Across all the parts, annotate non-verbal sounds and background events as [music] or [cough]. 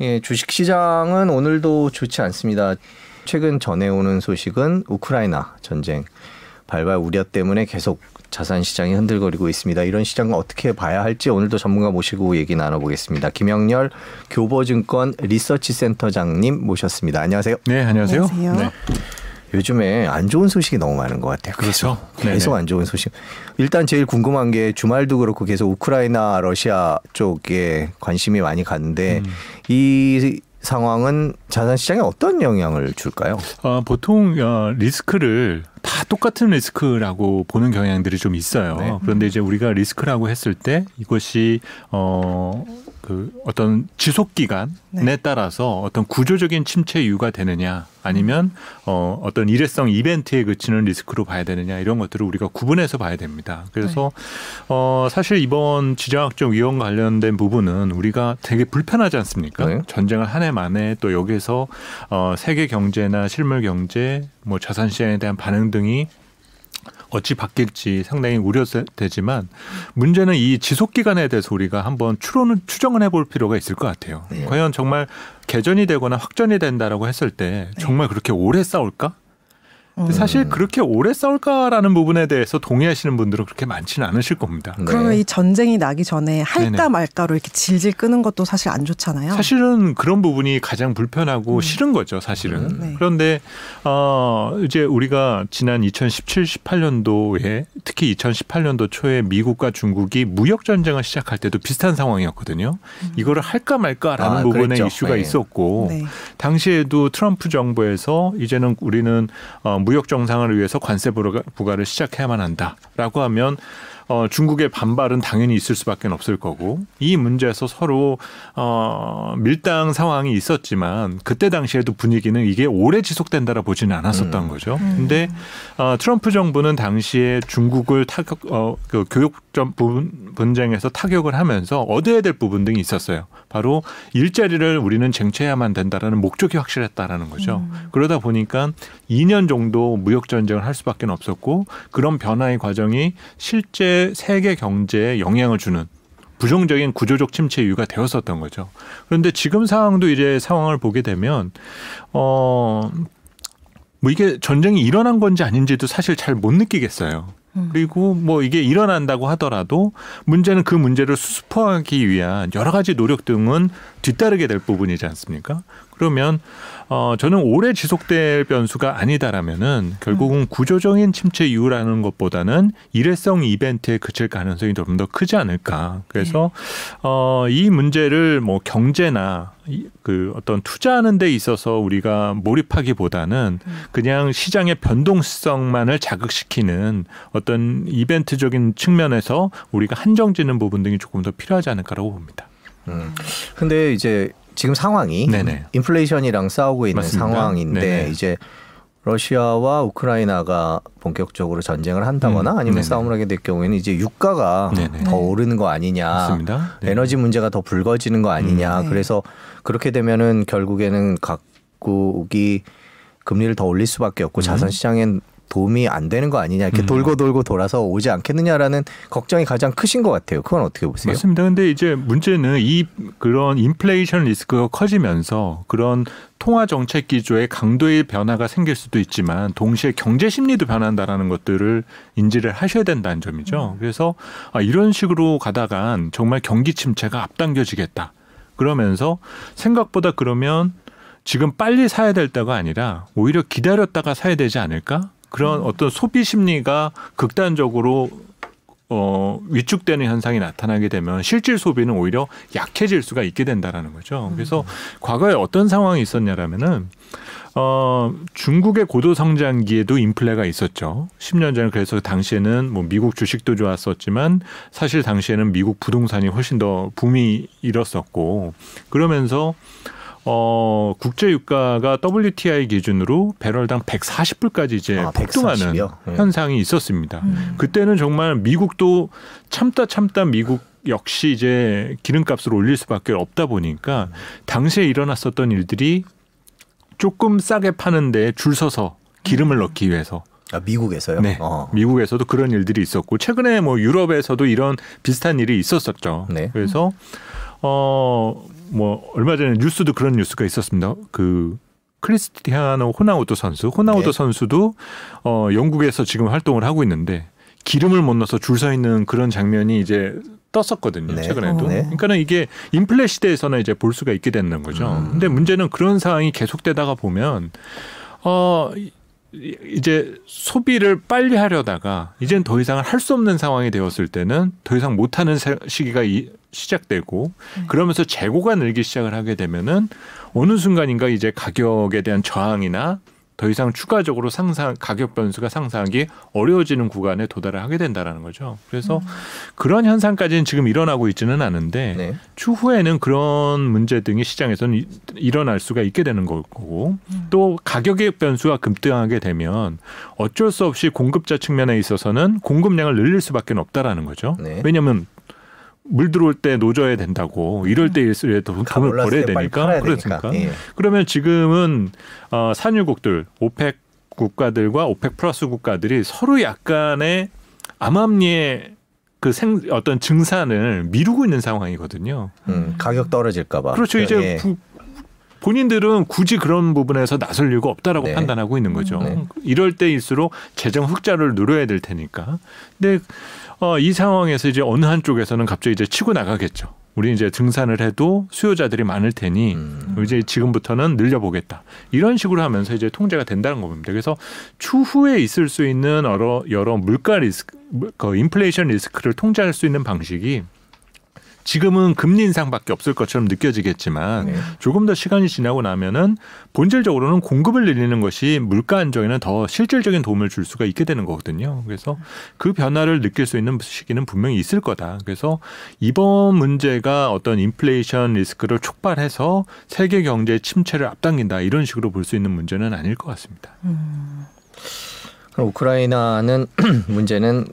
예, 주식 시장은 오늘도 좋지 않습니다. 최근 전해오는 소식은 우크라이나 전쟁 발발 우려 때문에 계속 자산 시장이 흔들거리고 있습니다. 이런 시장을 어떻게 봐야 할지 오늘도 전문가 모시고 얘기 나눠보겠습니다. 김영렬 교보증권 리서치 센터장님 모셨습니다. 안녕하세요. 네, 안녕하세요. 안녕하세요. 네. 요즘에 안 좋은 소식이 너무 많은 것 같아요. 그렇죠. 계속, 계속. 안 좋은 소식. 일단 제일 궁금한 게 주말도 그렇고 계속 우크라이나 러시아 쪽에 관심이 많이 갔는데 음. 이 상황은 자산 시장에 어떤 영향을 줄까요? 어, 보통 어, 리스크를 다 똑같은 리스크라고 보는 경향들이 좀 있어요. 네. 그런데 이제 우리가 리스크라고 했을 때 이것이 어, 그 어떤 지속 기간에 네. 따라서 어떤 구조적인 침체 이유가 되느냐 아니면 어, 어떤 일회성 이벤트에 그치는 리스크로 봐야 되느냐 이런 것들을 우리가 구분해서 봐야 됩니다. 그래서 어, 사실 이번 지정학적 위험 관련된 부분은 우리가 되게 불편하지 않습니까? 네. 전쟁을 한 해 만에 또 여기서 어, 세계 경제나 실물 경제, 뭐 자산 시장에 대한 반응 등이 어찌 바뀔지 상당히 우려되지만 문제는 이 지속 기간에 대해서 우리가 한번 추론을 추정을 해볼 필요가 있을 것 같아요. 네. 과연 정말 개전이 되거나 확전이 된다라고 했을 때 정말 그렇게 오래 싸울까? 근데 음. 사실 그렇게 오래 싸울까라는 부분에 대해서 동의하시는 분들은 그렇게 많지는 않으실 겁니다. 네. 그러면 이 전쟁이 나기 전에 할까 네네. 말까로 이렇게 질질 끄는 것도 사실 안 좋잖아요. 사실은 그런 부분이 가장 불편하고 음. 싫은 거죠, 사실은. 음. 네. 그런데 어 이제 우리가 지난 2017, 18년도에 특히 2018년도 초에 미국과 중국이 무역 전쟁을 시작할 때도 비슷한 상황이었거든요. 이거를 할까 말까라는 아, 부분에 그랬죠. 이슈가 네. 있었고 네. 당시에도 트럼프 정부에서 이제는 우리는 어, 무역 정상을 위해서 관세 부가- 부과를 시작해야만 한다라고 하면 어, 중국의 반발은 당연히 있을 수밖에 없을 거고 이 문제에서 서로 어, 밀당 상황이 있었지만 그때 당시에도 분위기는 이게 오래 지속된다라 보지는 않았었던 음. 거죠. 음. 근데 어, 트럼프 정부는 당시에 중국을 타격 어, 그 교육점 부분 분쟁에서 타격을 하면서 얻어야 될 부분 등이 있었어요. 바로 일자리를 우리는 쟁취해야만 된다라는 목적이 확실했다라는 거죠. 음. 그러다 보니까 2년 정도 무역 전쟁을 할 수밖에 없었고 그런 변화의 과정이 실제 세계 경제에 영향을 주는 부정적인 구조적 침체 이유가 되었었던 거죠. 그런데 지금 상황도 이제 상황을 보게 되면 어. 뭐 이게 전쟁이 일어난 건지 아닌지도 사실 잘 못 느끼겠어요. 음. 그리고 뭐 이게 일어난다고 하더라도 문제는 그 문제를 수습하기 위한 여러 가지 노력 등은 뒤따르게 될 부분이지 않습니까? 그러면 어 저는 오래 지속될 변수가 아니다라면은 결국은 구조적인 침체 이유라는 것보다는 일회성 이벤트에 그칠 가능성이 좀 더 크지 않을까. 그래서 어이 문제를 뭐 경제나 이- 그 어떤 투자하는 데 있어서 우리가 몰입하기보다는 그냥 시장의 변동성만을 자극시키는 어떤 이벤트적인 측면에서 우리가 한정지는 부분 등이 조금 더 필요하지 않을까라고 봅니다. 음. 근데 이제 지금 상황이 네네. 인플레이션이랑 싸우고 있는 맞습니다. 상황인데 네네. 이제 러시아와 우크라이나가 본격적으로 전쟁을 한다거나 음, 아니면 네네. 싸움을 하게 될 경우에는 이제 유가가 네네. 더 네. 오르는 거 아니냐. 네. 에너지 문제가 더 불거지는 거 아니냐. 음, 네. 그래서 그렇게 되면은 결국에는 각국이 금리를 더 올릴 수밖에 없고 음. 자산 시장엔 도움이 안 되는 거 아니냐. 이렇게 음. 돌고 돌고 돌아서 오지 않겠느냐라는 걱정이 가장 크신 것 같아요. 그건 어떻게 보세요? 맞습니다. 근데 이제 문제는 이 그런 인플레이션 리스크가 커지면서 그런 통화 정책 기조의 강도의 변화가 생길 수도 있지만 동시에 경제 심리도 변한다라는 것들을 인지를 하셔야 된다는 점이죠. 그래서 아, 이런 식으로 가다간 정말 경기 침체가 앞당겨지겠다. 그러면서 생각보다 그러면 지금 빨리 사야 될 때가 아니라 오히려 기다렸다가 사야 되지 않을까? 그런 어떤 소비 심리가 극단적으로 어, 위축되는 현상이 나타나게 되면 실질 소비는 오히려 약해질 수가 있게 된다라는 거죠. 그래서 과거에 어떤 상황이 있었냐라면은 어, 중국의 고도 성장기에도 인플레가 있었죠. 10년 전에 그래서 당시에는 뭐 미국 주식도 좋았었지만 사실 당시에는 미국 부동산이 훨씬 더 붐이 일었었고 그러면서 어, 국제 유가가 WTI 기준으로 배럴당 140불까지 이제 아, 폭등하는 140 이요? 네. 현상이 있었습니다. 음. 그때는 정말 미국도 참다 참다 미국 역시 이제 기름값을 올릴 수밖에 없다 보니까 당시에 일어났었던 일들이 조금 싸게 파는데 줄 서서 기름을 넣기 위해서 아, 미국에서요? 네. 어. 미국에서도 그런 일들이 있었고 최근에 뭐 유럽에서도 이런 비슷한 일이 있었었죠. 네. 그래서 어 뭐 얼마 전에 뉴스도 그런 뉴스가 있었습니다. 그 크리스티아노 호나우도 선수, 호나우도 네. 선수도 어 영국에서 지금 활동을 하고 있는데 기름을 못 넣어서 줄 서 있는 그런 장면이 이제 떴었거든요. 네. 최근에도. 어. 네. 그러니까는 이게 인플레 시대에서는 이제 볼 수가 있게 되는 거죠. 음. 근데 문제는 그런 상황이 계속되다가 보면 어 이- 이제 소비를 빨리 하려다가 이젠 더 이상 할 수 없는 상황이 되었을 때는 더 이상 못 하는 세- 시기가 이- 시작되고 네. 그러면서 재고가 늘기 시작을 하게 되면은 어느 순간인가 이제 가격에 대한 저항이나 더 이상 추가적으로 상상 가격 변수가 상상하기 어려워지는 구간에 도달을 하게 된다라는 거죠. 그래서 그런 현상까지는 지금 일어나고 있지는 않은데 네. 추후에는 그런 문제 등이 시장에서는 이- 일어날 수가 있게 되는 거고 또 가격의 변수가 급등하게 되면 어쩔 수 없이 공급자 측면에 있어서는 공급량을 늘릴 수밖에 없다라는 거죠. 네. 왜냐하면 물 들어올 때 노져야 된다고 이럴 때 일수록 돈- 가 돈을 벌어야 때 되니까 그렇습니까? 예. 그러면 지금은 어, 산유국들 OPEC 국가들과 OPEC 플러스 국가들이 서로 약간의 암암리의 그생 어떤 증산을 미루고 있는 상황이거든요. 음, 가격 떨어질까봐. 그렇죠. 이제 예. 구- 본인들은 굳이 그런 부분에서 나설 이유가 없다라고 네. 판단하고 있는 거죠. 네. 이럴 때일수록 재정 흑자를 누려야 될 테니까. 근데 어, 이 상황에서 이제 어느 한쪽에서는 갑자기 이제 치고 나가겠죠. 우리 이제 증산을 해도 수요자들이 많을 테니 음. 이제 지금부터는 늘려보겠다. 이런 식으로 하면서 이제 통제가 된다는 겁니다. 그래서 추후에 있을 수 있는 여러 여러 물가 리스크, 그 인플레이션 리스크를 통제할 수 있는 방식이 지금은 금리 인상밖에 없을 것처럼 느껴지겠지만 네. 조금 더 시간이 지나고 나면은 본질적으로는 공급을 늘리는 것이 물가 안정에는 더 실질적인 도움을 줄 수가 있게 되는 거거든요. 그래서 그 변화를 느낄 수 있는 시기는 분명히 있을 거다. 그래서 이번 문제가 어떤 인플레이션 리스크를 촉발해서 세계 경제 침체를 앞당긴다 이런 식으로 볼 수 있는 문제는 아닐 것 같습니다. 그럼 우크라이나는 [clears throat] 문제는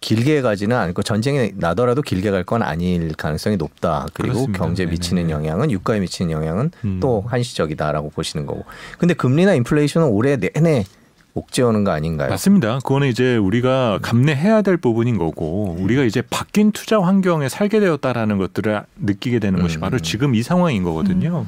길게 가지는 않고 전쟁이 나더라도 길게 갈 건 아닐 가능성이 높다. 그리고 그렇습니다. 경제에 미치는 네네네. 영향은 유가에 미치는 영향은 음. 또 한시적이다라고 보시는 거고. 근데 금리나 인플레이션은 올해 내내 옥죄어는 거 아닌가요? 맞습니다. 그거는 이제 우리가 감내해야 될 부분인 거고 우리가 이제 바뀐 투자 환경에 살게 되었다라는 것들을 느끼게 되는 것이 음. 바로 지금 이 상황인 거거든요.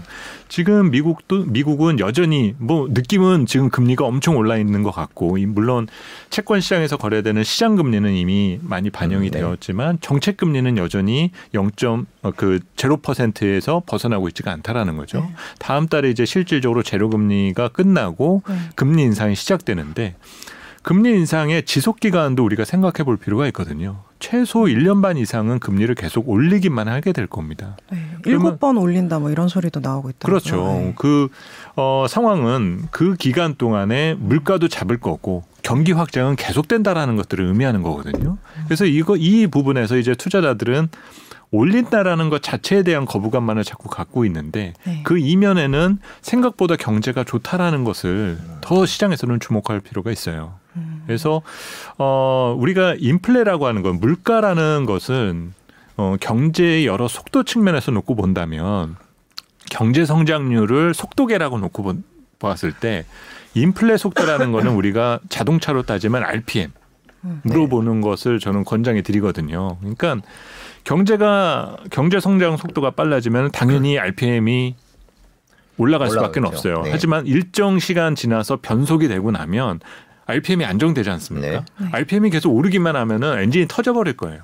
지금 미국도 미국은 여전히 뭐 느낌은 지금 금리가 엄청 올라 있는 것 같고 이 물론 채권 시장에서 거래되는 시장 금리는 이미 많이 반영이 음, 네. 되었지만 정책 금리는 여전히 0.그 제로 퍼센트에서 벗어나고 있지가 않다라는 거죠. 네. 다음 달에 이제 실질적으로 제로 금리가 끝나고 네. 금리 인상이 시작되 는데 금리 인상의 지속 기간도 우리가 생각해 볼 필요가 있거든요. 최소 1년 반 이상은 금리를 계속 올리기만 하게 될 겁니다. 네. 그러면- 일곱 번 올린다 뭐 이런 소리도 나오고 있더라고요. 그렇죠. 네. 그 어, 상황은 그 기간 동안에 물가도 잡을 거고 경기 확장은 계속된다라는 것들을 의미하는 거거든요. 그래서 이거 이 부분에서 이제 투자자들은 올린다라는 것 자체에 대한 거부감만을 자꾸 갖고 있는데 네. 그 이면에는 생각보다 경제가 좋다라는 것을 더 시장에서는 주목할 필요가 있어요. 음. 그래서 어 우리가 인플레라고 하는 건 물가라는 것은 어 경제의 여러 속도 측면에서 놓고 본다면 경제 성장률을 속도계라고 놓고 본- 보았을 때 인플레 속도라는 거는 우리가 자동차로 따지면 RPM 음. 물어보는 것을 저는 권장해 드리거든요. 그러니까 경제가 경제 성장 속도가 빨라지면 당연히 RPM이 올라갈 수밖에. 없어요. 네. 하지만 일정 시간 지나서 변속이 되고 나면 RPM이 안정되지 않습니까? 네. 네. RPM이 계속 오르기만 하면은 엔진이 터져버릴 거예요.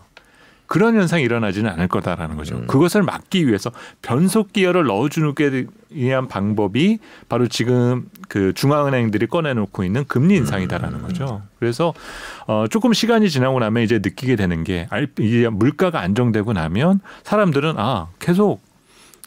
그런 현상이 일어나지는 않을 거다라는 거죠. 음. 그것을 막기 위해서 변속 기어를 넣어주게 위한 방법이 바로 지금 그 중앙은행들이 꺼내놓고 있는 금리 인상이다라는 거죠. 그래서 어 조금 시간이 지나고 나면 이제 느끼게 되는 게 물가가 안정되고 나면 사람들은 아 계속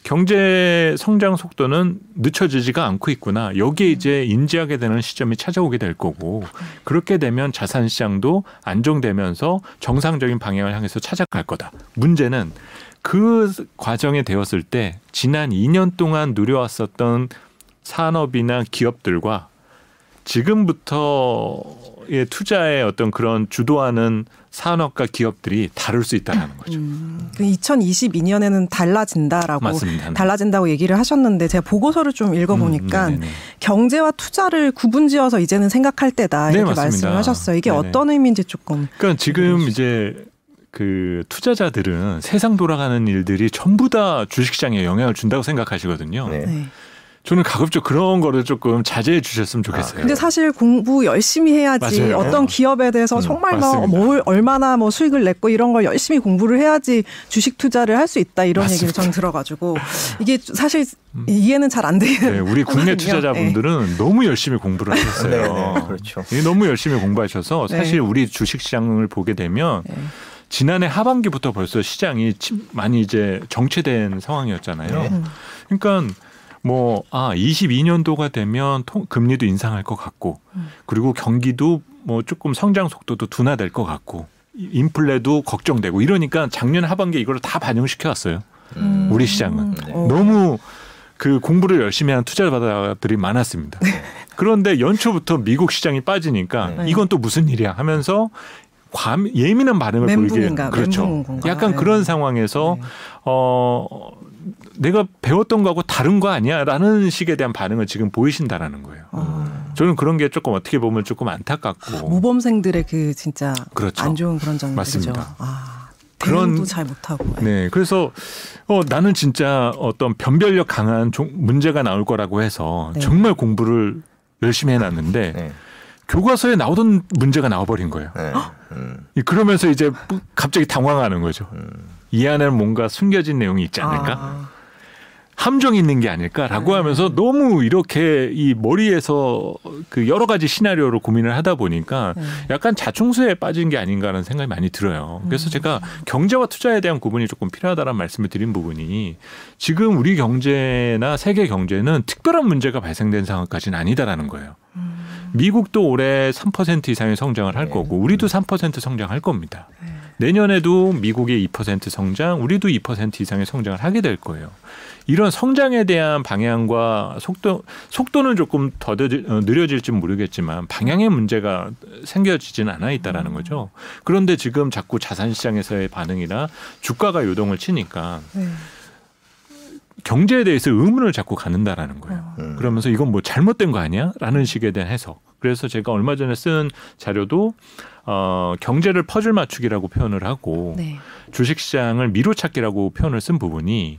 경제 성장 속도는 늦춰지지가 않고 있구나. 여기에 이제 인지하게 되는 시점이 찾아오게 될 거고 그렇게 되면 자산 시장도 안정되면서 정상적인 방향을 향해서 찾아갈 거다. 문제는 그 과정에 되었을 때 지난 2년 동안 누려왔었던 산업이나 기업들과 지금부터 의 투자의 어떤 그런 주도하는 산업과 기업들이 다를 수 있다는 거죠. 음, 그 2022년에는 달라진다라고 맞습니다. 네. 달라진다고 얘기를 하셨는데 제가 보고서를 좀 읽어보니까 음, 네네네. 경제와 투자를 구분지어서 이제는 생각할 때다 네, 이렇게 맞습니다. 말씀을 하셨어요. 이게 네네. 어떤 의미인지 조금 그러니까 지금 이제 그 투자자들은 세상 돌아가는 일들이 전부 다 주식시장에 영향을 준다고 생각하시거든요. 네. 네. 저는 가급적 그런 거를 조금 자제해 주셨으면 좋겠어요. 근데 사실 공부 열심히 해야지 맞아요. 어떤 기업에 대해서 음, 정말 뭐 맞습니다. 뭘 얼마나 뭐 수익을 냈고 이런 걸 열심히 공부를 해야지 주식 투자를 할 수 있다 이런 맞습니다. 얘기를 저는 들어가지고 [laughs] 이게 사실 이해는 잘안 되는 네, 우리 국내. 투자자분들은 너무 열심히 공부를 네, 하셨어요. 네, 그렇죠. 이게 너무 열심히 공부하셔서 네. 사실 우리 주식 시장을 보게 되면 네. 지난해 하반기부터 벌써 시장이 침- 많이 이제 정체된 상황이었잖아요. 네. 음. 그러니까 뭐 아 22년도가 되면 통, 금리도 인상할 것 같고 음. 그리고 경기도 뭐 조금 성장 속도도 둔화될 것 같고 이- 인플레도 걱정되고 이러니까 작년 하반기에 이걸 다 반영시켜 왔어요. 음. 우리 시장은. 네. 어. 너무 그 공부를 열심히 하는 투자자들이 많았습니다. 그런데 연초부터 미국 시장이 빠지니까 네. 이건 또 무슨 일이야 하면서 관, 예민한 반응을 보이게 그렇죠. 멘붕인가. 약간 네. 그런 상황에서 네. 어 내가 배웠던 거하고 다른 거 아니야라는 식에 대한 반응을 지금 보이신다라는 거예요. 어. 저는 그런 게 조금 어떻게 보면 조금 안타깝고 모범생들의 그 진짜 그렇죠. 안 좋은 그런 점이죠. 맞습니다. 아, 그런- 대응도 잘 못하고. 네, 그래서 어, 나는 진짜 어떤 변별력 강한 종- 문제가 나올 거라고 해서 네. 정말 공부를 열심히 해놨는데 네. 교과서에 나오던 문제가 나와버린 거예요. 네. 음, 이- 그러면서 이제 뭐 갑자기 당황하는 거죠. 음. 이 안에는 뭔가 숨겨진 내용이 있지 않을까? 아, 함정이 있는 게 아닐까라고 네. 하면서 너무 이렇게 이 머리에서 그 여러 가지 시나리오로 고민을 하다 보니까 네. 약간 자충수에 빠진 게 아닌가라는 생각이 많이 들어요. 그래서 음. 제가 경제와 투자에 대한 구분이 조금 필요하다는 말씀을 드린 부분이 지금 우리 경제나 세계 경제는 특별한 문제가 발생된 상황까지는 아니다라는 거예요. 음. 미국도 올해 3% 이상의 성장을 할 네. 거고 우리도 3% 성장할 겁니다. 네. 내년에도 미국의 2% 성장, 우리도 2% 이상의 성장을 하게 될 거예요. 이런 성장에 대한 방향과 속도 속도는 조금 더 더디- 어, 느려질지 모르겠지만 방향의 문제가 생겨지지는 않아 있다라는 거죠. 그런데 지금 자꾸 자산 시장에서의 반응이나 주가가 요동을 치니까 네. 경제에 대해서 의문을 자꾸 갖는다라는 거예요. 어. 음. 그러면서 이건 뭐 잘못된 거 아니야? 라는 식에 대한 해석. 그래서 제가 얼마 전에 쓴 자료도 어, 경제를 퍼즐 맞추기라고 표현을 하고 네. 주식시장을 미로찾기라고 표현을 쓴 부분이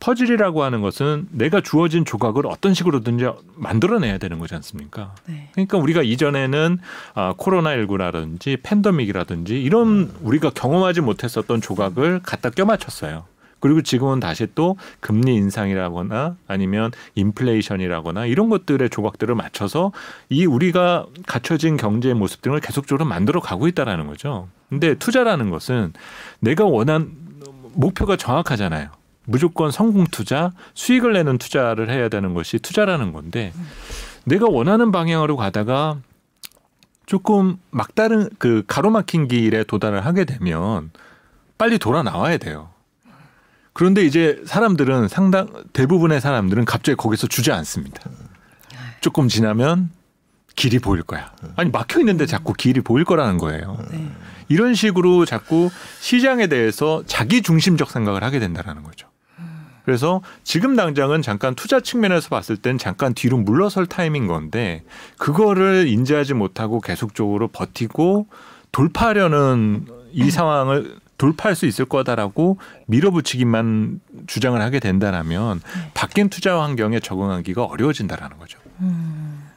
퍼즐이라고 하는 것은 내가 주어진 조각을 어떤 식으로든지 만들어내야 되는 거지 않습니까? 네. 그러니까 우리가 이전에는 아, 코로나19라든지 팬데믹이라든지 이런 우리가 경험하지 못했었던 조각을 갖다 껴맞췄어요. 그리고 지금은 다시 또 금리 인상이라거나 아니면 인플레이션이라거나 이런 것들의 조각들을 맞춰서 이 우리가 갖춰진 경제의 모습 등을 계속적으로 만들어 가고 있다라는 거죠. 근데 투자라는 것은 내가 원한 목표가 정확하잖아요. 무조건 성공 투자, 수익을 내는 투자를 해야 되는 것이 투자라는 건데 내가 원하는 방향으로 가다가 조금 막다른 그 가로막힌 길에 도달을 하게 되면 빨리 돌아 나와야 돼요. 그런데 이제 사람들은 상당 대부분의 사람들은 갑자기 거기서 주저앉습니다. 조금 지나면 길이 보일 거야. 아니 막혀 있는데 자꾸 길이 보일 거라는 거예요. 네. 이런 식으로 자꾸 시장에 대해서 자기 중심적 생각을 하게 된다라는 거죠. 그래서 지금 당장은 잠깐 투자 측면에서 봤을 땐 잠깐 뒤로 물러설 타임인 건데 그거를 인지하지 못하고 계속적으로 버티고 돌파하려는 이 상황을 돌파할 수 있을 거다라고 밀어붙이기만 주장을 하게 된다라면 바뀐 투자 환경에 적응하기가 어려워진다라는 거죠. 음.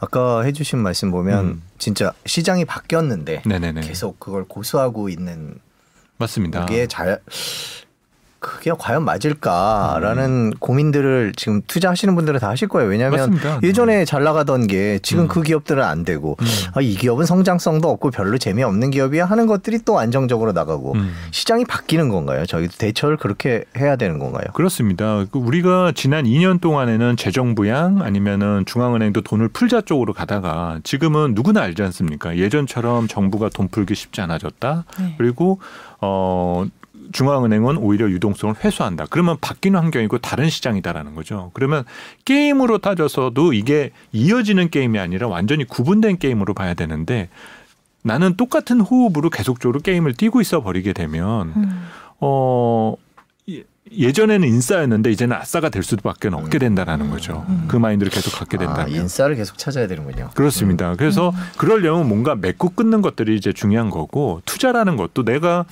아까 해주신 말씀 보면 음. 진짜 시장이 바뀌었는데 네네네. 계속 그걸 고수하고 있는 맞습니다. 그게 잘 그게 과연 맞을까라는 고민들을 지금 투자하시는 분들은 다 하실 거예요. 왜냐하면 맞습니다. 예전에 잘 나가던 게 지금 음. 그 기업들은 안 되고 음. 아, 이 기업은 성장성도 없고 별로 재미없는 기업이야 하는 것들이 또 안정적으로 나가고 음. 시장이 바뀌는 건가요? 저희도 대처를 그렇게 해야 되는 건가요? 그렇습니다. 그 우리가 지난 2년 동안에는 재정부양 아니면은 중앙은행도 돈을 풀자 쪽으로 가다가 지금은 누구나 알지 않습니까? 예전처럼 정부가 돈 풀기 쉽지 않아졌다. 네. 그리고 어 중앙은행은 오히려 유동성을 회수한다. 그러면 바뀌는 환경이고 다른 시장이다라는 거죠. 그러면 게임으로 따져서도 이게 이어지는 게임이 아니라 완전히 구분된 게임으로 봐야 되는데 나는 똑같은 호흡으로 계속적으로 게임을 뛰고 있어 버리게 되면 음. 어 이- 예전에는 인싸였는데 이제는 아싸가 될 수밖에 없게 된다라는 거죠. 그 마인드를 계속 갖게 아, 된다면. 인싸를 계속 찾아야 되는군요. 그렇습니다. 그래서 그러려면 뭔가 맺고 끊는 것들이 이제 중요한 거고 투자라는 것도 내가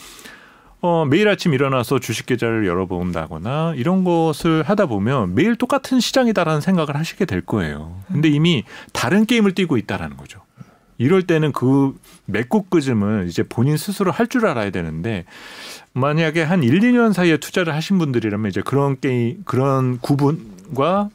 어, 매일 아침 일어나서 주식 계좌를 열어본다거나 이런 것을 하다 보면 매일 똑같은 시장이다라는 생각을 하시게 될 거예요. 근데 이미 다른 게임을 뛰고 있다라는 거죠. 이럴 때는 그 맺고 끄즘을 이제 본인 스스로 할 줄 알아야 되는데 만약에 한 1, 2년 사이에 투자를 하신 분들이라면 이제 그런 게임 그런 구분과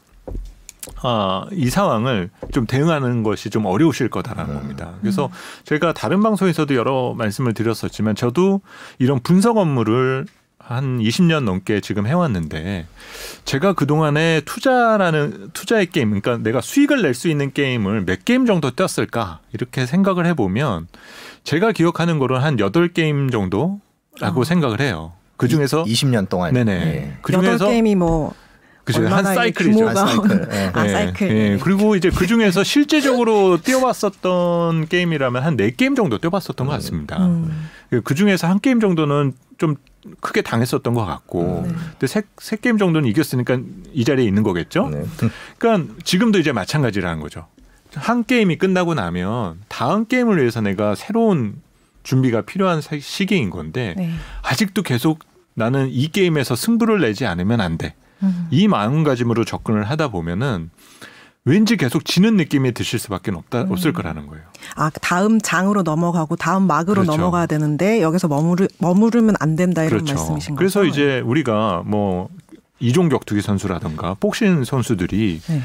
아, 이 상황을 좀 대응하는 것이 좀 어려우실 거다라는 겁니다. 그래서 제가 다른 방송에서도 여러 말씀을 드렸었지만 저도 이런 분석 업무를 한 20년 넘게 지금 해왔는데 제가 그동안에 투자라는 투자의 게임, 그러니까 내가 수익을 낼 수 있는 게임을 몇 게임 정도 뛰었을까 이렇게 생각을 해보면 제가 기억하는 거로는 한 8게임 정도라고 생각을 해요. 그 중에서 20년 동안. 네네. 예. 그 여덟 중에서 게임이 뭐 그죠 한 사이클이죠. 한 사이클. [laughs] 예. 아, 예, 사이클. 예. 그리고 이제 그 중에서 실제적으로 [laughs] 뛰어봤었던 게임이라면 한 네 게임 정도 뛰어봤었던 것 같습니다. 음. 그 중에서 한 게임 정도는 좀 크게 당했었던 것 같고, 네. 근데 세, 세 게임 정도는 이겼으니까 이 자리에 있는 거겠죠. 네. [laughs] 그러니까 지금도 이제 마찬가지라는 거죠. 한 게임이 끝나고 나면 다음 게임을 위해서 내가 새로운 준비가 필요한 시- 시기인 건데 네. 아직도 계속 나는 이 게임에서 승부를 내지 않으면 안 돼. 음. 이 마음가짐으로 접근을 하다 보면은 왠지 계속 지는 느낌이 드실 수밖에 없다 음. 없을 거라는 거예요. 아 다음 장으로 넘어가고 다음 막으로 그렇죠. 넘어가야 되는데 여기서 머무르 머무르면 안 된다 이런 말씀이신 거죠. 그래서 이제 우리가 뭐 이종 격투기 선수라든가 복싱 선수들이 네.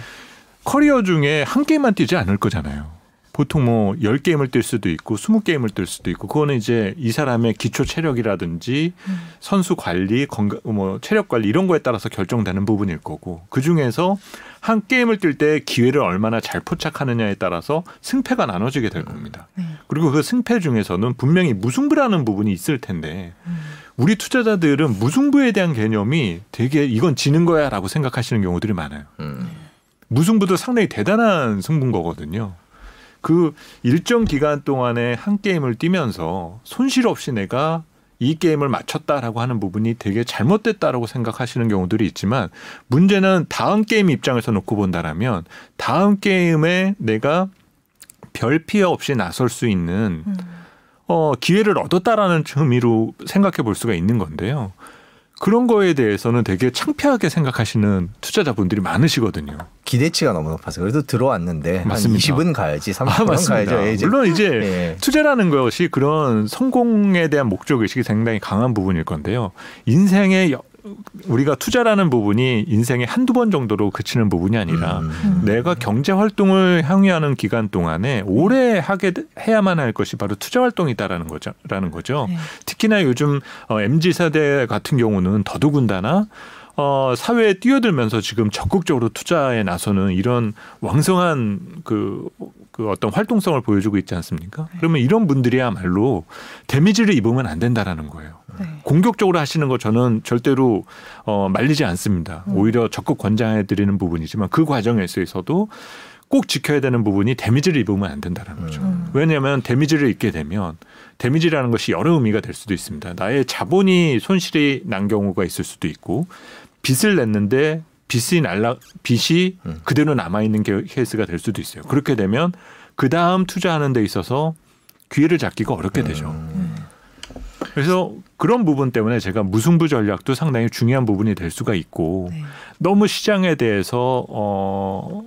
커리어 중에 한 게임만 뛰지 않을 거잖아요. 보통 뭐 10게임을 뛸 수도 있고 20게임을 뛸 수도 있고 그거는 이제 이 사람의 기초 체력이라든지 음. 선수 관리, 건강 뭐 체력 관리 이런 거에 따라서 결정되는 부분일 거고 그중에서 한 게임을 뛸 때 기회를 얼마나 잘 포착하느냐에 따라서 승패가 나눠지게 될 겁니다. 네. 그리고 그 승패 중에서는 분명히 무승부라는 부분이 있을 텐데 우리 투자자들은 무승부에 대한 개념이 되게 이건 지는 거야라고 생각하시는 경우들이 많아요. 음. 무승부도 상당히 대단한 승부인 거거든요. 그 일정 기간 동안에 한 게임을 뛰면서 손실 없이 내가 이 게임을 맞췄다라고 하는 부분이 되게 잘못됐다라고 생각하시는 경우들이 있지만 문제는 다음 게임 입장에서 놓고 본다라면 다음 게임에 내가 별 피해 없이 나설 수 있는 음. 어, 기회를 얻었다라는 의미로 생각해 볼 수가 있는 건데요. 그런 거에 대해서는 되게 창피하게 생각하시는 투자자분들이 많으시거든요. 기대치가 너무 높아서 그래도 들어왔는데 맞습니다. 한 20은 가야지, 30은 아. 가야죠. 예, 이제. 물론 이제 예. 투자라는 것이 그런 성공에 대한 목적 의식이 상당히 강한 부분일 건데요. 인생의 여- 우리가 투자라는 부분이 인생의 한두 번 정도로 그치는 부분이 아니라 음. 내가 경제 활동을 향유하는 기간 동안에 오래 하게 되- 해야만 할 것이 바로 투자 활동이다라는 거죠. 라는 거죠. 네. 특히나 요즘 어, MZ 세대 같은 경우는 더더군다나 어, 사회에 뛰어들면서 지금 적극적으로 투자에 나서는 이런 왕성한 그, 그 어떤 활동성을 보여주고 있지 않습니까? 그러면 이런 분들이야말로 데미지를 입으면 안 된다라는 거예요. 네. 공격적으로 하시는 거 저는 절대로 어, 말리지 않습니다. 오히려 적극 권장해 드리는 부분이지만 그 과정에 있어서도 꼭 지켜야 되는 부분이 데미지를 입으면 안 된다라는 거죠. 음. 왜냐하면 데미지를 입게 되면 데미지라는 것이 여러 의미가 될 수도 있습니다. 나의 자본이 손실이 난 경우가 있을 수도 있고 빚을 냈는데 빚이 날라 빚이 음. 그대로 남아 있는 케이스가 될 수도 있어요. 그렇게 되면 그 다음 투자하는 데 있어서 기회를 잡기가 어렵게 되죠. 음. 그래서 그런 부분 때문에 제가 무승부 전략도 상당히 중요한 부분이 될 수가 있고 네. 너무 시장에 대해서 어.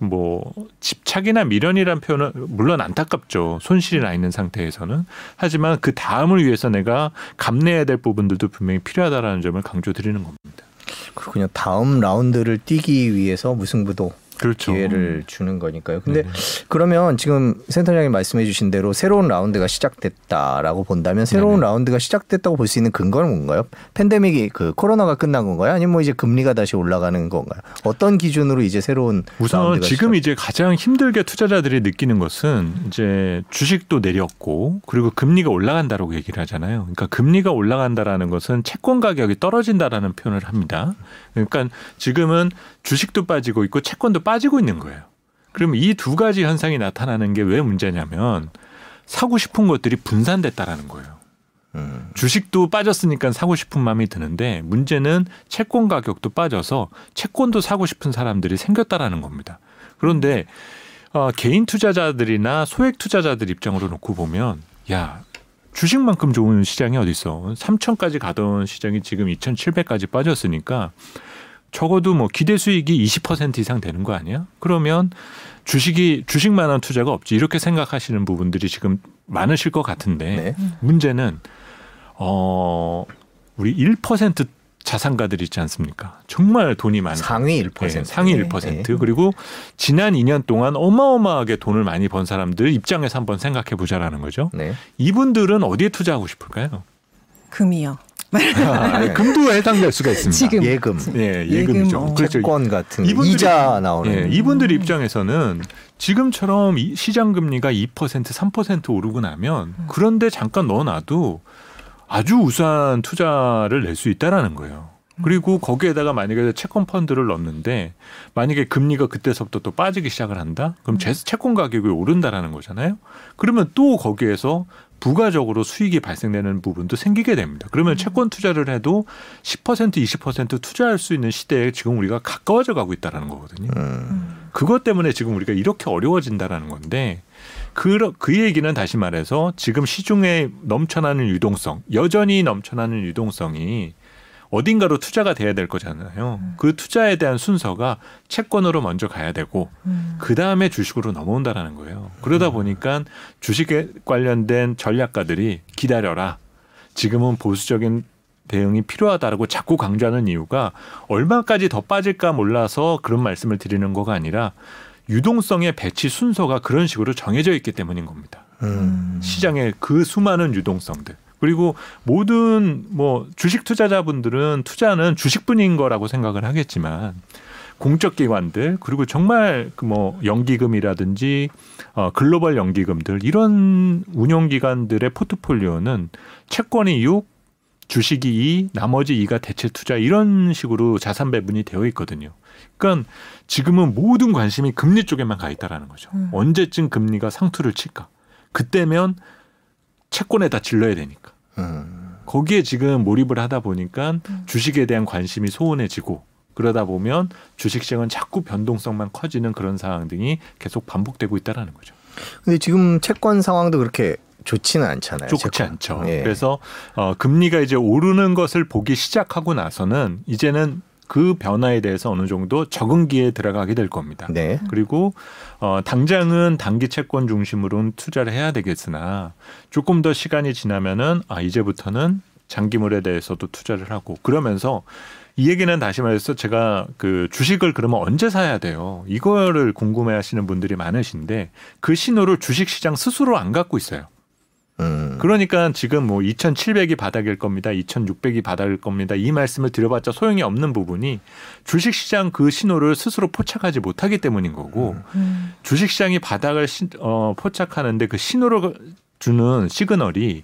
뭐 집착이나 미련이란 표현은 물론 안타깝죠 손실이 나 있는 상태에서는 하지만 그 다음을 위해서 내가 감내해야 될 부분들도 분명히 필요하다라는 점을 강조드리는 겁니다. 그렇군요. 다음 라운드를 뛰기 위해서 무승부도 그렇죠. 기회를 주는 거니까요. 근데 네네. 그러면 지금 센터장님 말씀해 주신 대로 새로운 라운드가 시작됐다라고 본다면 새로운 네네. 라운드가 시작됐다고 볼 수 있는 근거는 뭔가요? 팬데믹이 그 코로나가 끝난 건가요? 아니면 뭐 이제 금리가 다시 올라가는 건가요? 어떤 기준으로 이제 새로운 우선 지금 시작- 이제 가장 힘들게 투자자들이 느끼는 것은 이제 주식도 내렸고 그리고 금리가 올라간다라고 얘기를 하잖아요. 그러니까 금리가 올라간다라는 것은 채권 가격이 떨어진다라는 표현을 합니다. 그러니까 지금은 주식도 빠지고 있고 채권도 빠지고 있는 거예요. 그러면 이두 가지 현상이 나타나는 게 왜 문제냐면 사고 싶은 것들이 분산됐다라는 거예요. 음. 주식도 빠졌으니까 사고 싶은 마음이 드는데 문제는 채권 가격도 빠져서 채권도 사고 싶은 사람들이 생겼다라는 겁니다. 그런데 어, 개인 투자자들이나 소액 투자자들 입장으로 놓고 보면 야 주식만큼 좋은 시장이 어디 있어? 3천까지 가던 시장이 지금 2,700까지 빠졌으니까 적어도 뭐 기대 수익이 20% 이상 되는 거 아니야? 그러면 주식이 주식만한 투자가 없지 이렇게 생각하시는 부분들이 지금 많으실 것 같은데 네. 문제는 어 우리 1% 자산가들 있지 않습니까? 정말 돈이 많은 상위 1%. 예, 상위 네. 1% 그리고 지난 2년 동안 어마어마하게 돈을 많이 번 사람들 입장에서 한번 생각해 보자라는 거죠. 네. 이분들은 어디에 투자하고 싶을까요? 금이요. 아, [laughs] 금도 해당될 수가 있습니다. 지금. 예금, 예, 예금, 예금이죠. 어. 그렇죠. 채권 같은 이분들이- 이자 나오는. 예, 이분들 입장에서는 지금처럼 이 시장 금리가 2% 3% 오르고 나면 그런데 잠깐 넣어놔도 아주 우수한 투자를 낼 수 있다라는 거예요. 그리고 거기에다가 만약에 채권 펀드를 넣는데 만약에 금리가 그때서부터 또 빠지기 시작을 한다? 그럼 제 채권 가격이 오른다라는 거잖아요. 그러면 또 거기에서 부가적으로 수익이 발생되는 부분도 생기게 됩니다. 그러면 채권 투자를 해도 10% 20% 투자할 수 있는 시대에 지금 우리가 가까워져 가고 있다라는 거거든요. 음. 그것 때문에 지금 우리가 이렇게 어려워진다라는 건데 그, 그 얘기는 다시 말해서 지금 시중에 넘쳐나는 유동성, 여전히 넘쳐나는 유동성이 어딘가로 투자가 돼야 될 거잖아요. 그 투자에 대한 순서가 채권으로 먼저 가야 되고 음. 그 다음에 주식으로 넘어온다라는 거예요. 그러다 보니까 주식에 관련된 전략가들이 기다려라. 지금은 보수적인 대응이 필요하다라고 자꾸 강조하는 이유가 얼마까지 더 빠질까 몰라서 그런 말씀을 드리는 거가 아니라 유동성의 배치 순서가 그런 식으로 정해져 있기 때문인 겁니다. 음. 시장의 그 수많은 유동성들. 그리고 모든 뭐 주식 투자자분들은 투자는 주식뿐인 거라고 생각을 하겠지만 공적 기관들 그리고 정말 그 뭐 연기금이라든지 어 글로벌 연기금들 이런 운용 기관들의 포트폴리오는 채권이 6, 주식이 2, 나머지 2가 대체 투자 이런 식으로 자산 배분이 되어 있거든요. 그러니까 지금은 모든 관심이 금리 쪽에만 가 있다라는 거죠. 음. 언제쯤 금리가 상투를 칠까? 그때면 채권에다 질러야 되니까. 음. 거기에 지금 몰입을 하다 보니까 음. 주식에 대한 관심이 소원해지고 그러다 보면 주식 시장은 자꾸 변동성만 커지는 그런 상황 등이 계속 반복되고 있다라는 거죠. 근데 지금 채권 상황도 그렇게 좋지는 않잖아요. 좋지 채권. 않죠. 예. 그래서 어, 금리가 이제 오르는 것을 보기 시작하고 나서는 이제는 그 변화에 대해서 어느 정도 적응기에 들어가게 될 겁니다. 네. 그리고 어 당장은 단기 채권 중심으로는 투자를 해야 되겠으나 조금 더 시간이 지나면은 아 이제부터는 장기물에 대해서도 투자를 하고 그러면서 이 얘기는 다시 말해서 제가 그 주식을 그러면 언제 사야 돼요? 이거를 궁금해 하시는 분들이 많으신데 그 신호를 주식 시장 스스로 안 갖고 있어요. 음. 그러니까 지금 뭐 2,700이 바닥일 겁니다. 2,600이 바닥일 겁니다. 이 말씀을 드려봤자 소용이 없는 부분이 주식시장 그 신호를 스스로 포착하지 못하기 때문인 거고 음. 주식시장이 바닥을 신- 어, 포착하는데 그 신호를 주는 시그널이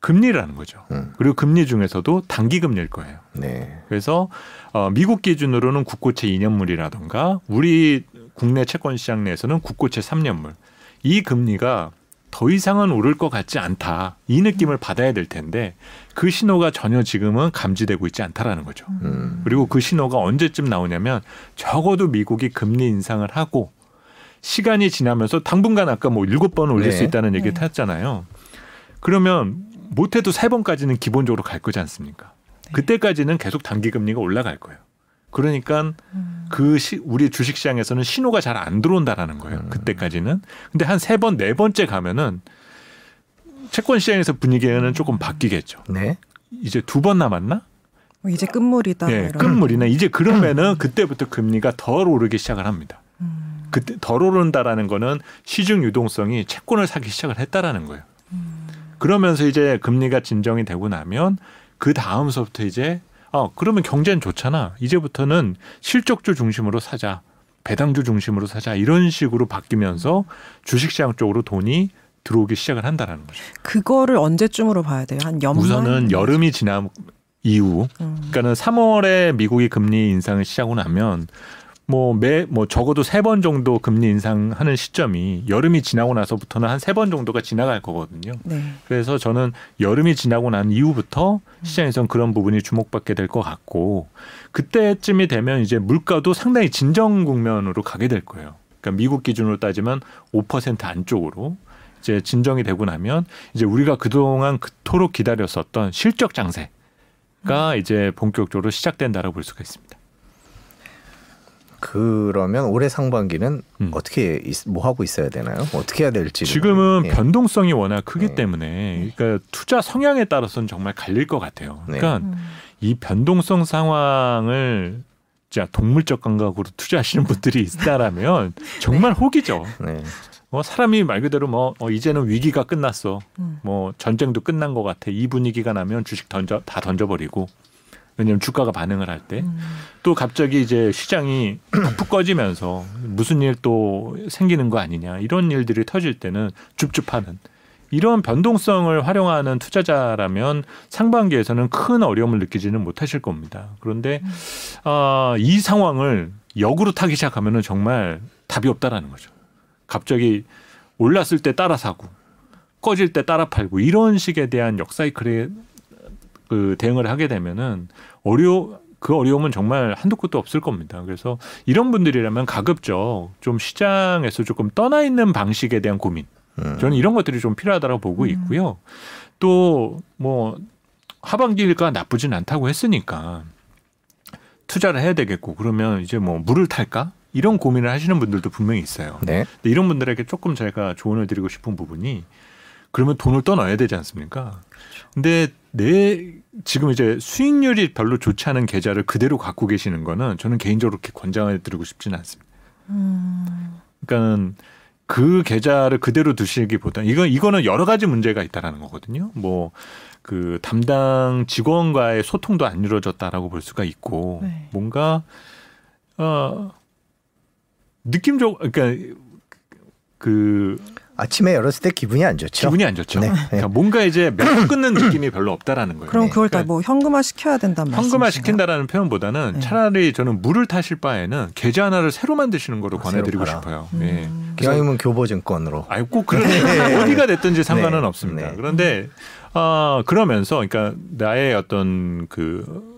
금리라는 거죠. 음. 그리고 금리 중에서도 단기 금리일 거예요. 네. 그래서 어, 미국 기준으로는 국고채 2년물이라던가 우리 국내 채권 시장 내에서는 국고채 3년물 이 금리가 더 이상은 오를 것 같지 않다 이 느낌을 받아야 될 텐데 그 신호가 전혀 지금은 감지되고 있지 않다라는 거죠. 음. 그리고 그 신호가 언제쯤 나오냐면 적어도 미국이 금리 인상을 하고 시간이 지나면서 당분간 아까 뭐 일곱 번 올릴 네. 수 있다는 얘기 네. 했잖아요. 그러면 못해도 세 번까지는 기본적으로 갈 거지 않습니까? 그때까지는 계속 단기 금리가 올라갈 거예요. 그러니까 음. 그 시, 우리 주식 시장에서는 신호가 잘 안 들어온다라는 거예요. 음. 그때까지는. 근데 한 세 번, 네 번째 가면은 채권 시장에서 분위기는 조금 바뀌겠죠. 네. 이제 두 번 남았나? 뭐 이제 끝물이다. 예, 이런. 끝물이나 이제 그러면은 그때부터 금리가 덜 오르기 시작을 합니다. 음. 그때 덜 오른다라는 거는 시중 유동성이 채권을 사기 시작을 했다라는 거예요. 음. 그러면서 이제 금리가 진정이 되고 나면 그 다음서부터 이제 어 그러면 경제는 좋잖아. 이제부터는 실적주 중심으로 사자. 배당주 중심으로 사자. 이런 식으로 바뀌면서 주식시장 쪽으로 돈이 들어오기 시작을 한다라는 거죠. 그거를 언제쯤으로 봐야 돼요? 한 연말. 우선은 여름이 지난 이후 음. 그러니까는 3월에 미국이 금리 인상을 시작하고 나면 뭐 매 뭐 적어도 세 번 정도 금리 인상하는 시점이 여름이 지나고 나서부터는 한 세 번 정도가 지나갈 거거든요. 네. 그래서 저는 여름이 지나고 난 이후부터 시장에선 그런 부분이 주목받게 될 것 같고 그때쯤이 되면 이제 물가도 상당히 진정 국면으로 가게 될 거예요. 그러니까 미국 기준으로 따지면 5% 안쪽으로 이제 진정이 되고 나면 이제 우리가 그동안 그토록 기다렸었던 실적 장세가 이제 본격적으로 시작된다라고 볼 수가 있습니다. 그러면 올해 상반기는 음. 어떻게 있- 뭐 하고 있어야 되나요? 어떻게 해야 될지 지금은 예. 변동성이 워낙 크기 네. 때문에 그러니까 투자 성향에 따라서는 정말 갈릴 것 같아요. 네. 그러니까 음. 이 변동성 상황을 진짜 동물적 감각으로 투자하시는 분들이 있다라면 [laughs] 정말 혹이죠. 네. 뭐 사람이 말 그대로 뭐 어, 이제는 위기가 끝났어. 음. 뭐 전쟁도 끝난 것 같아. 이 분위기가 나면 주식 던져 다 던져버리고 왜냐하면 주가가 반응을 할 때또 음. 갑자기 이제 시장이 [clears throat] 푹 꺼지면서 무슨 일 또 생기는 거 아니냐 이런 일들이 터질 때는 줍줍하는 이런 변동성을 활용하는 투자자라면 상반기에서는 큰 어려움을 느끼지는 못하실 겁니다. 그런데 아, 이 상황을 역으로 타기 시작하면은 정말 답이 없다라는 거죠. 갑자기 올랐을 때 따라 사고 꺼질 때 따라 팔고 이런 식에 대한 역사이클에 그 대응을 하게 되면은 어려 그 어려움은 정말 한도 끝도 없을 겁니다. 그래서 이런 분들이라면 가급적 좀 시장에서 조금 떠나 있는 방식에 대한 고민. 음. 저는 이런 것들이 좀 필요하다고 보고 있고요. 또 뭐 하반기가 나쁘진 않다고 했으니까 투자를 해야 되겠고 그러면 이제 뭐 물을 탈까? 이런 고민을 하시는 분들도 분명히 있어요. 네. 근데 이런 분들에게 조금 제가 조언을 드리고 싶은 부분이 그러면 돈을 떠넣어야 되지 않습니까? 근데 내 지금 이제 수익률이 별로 좋지 않은 계좌를 그대로 갖고 계시는 거는 저는 개인적으로 그렇게 권장을 드리고 싶지는 않습니다. 음. 그러니까는 그 계좌를 그대로 두시기보다 이거 이거는 여러 가지 문제가 있다라는 거거든요. 뭐 그 담당 직원과의 소통도 안 이루어졌다라고 볼 수가 있고 네. 뭔가 어 느낌적 그러니까 그 아침에 열었을 때 기분이 안 좋죠. 기분이 안 좋죠. 네. 그러니까 뭔가 이제 몇 끊는 느낌이 별로 없다라는 거예요. 그럼 그걸 다 그러니까 뭐 현금화 시켜야 된다는 현금화 말씀이신가요? 시킨다라는 표현보다는 네. 차라리 저는 물을 타실 바에는 계좌 하나를 새로 만드시는 거로 아, 권해드리고 싶어요. 음. 예. 기왕이면 교보증권으로. 아니 꼭 그런 [laughs] 어디가 됐든지 상관은 네. 없습니다. 네. 그런데 아 그러면서 그러니까 나의 어떤 그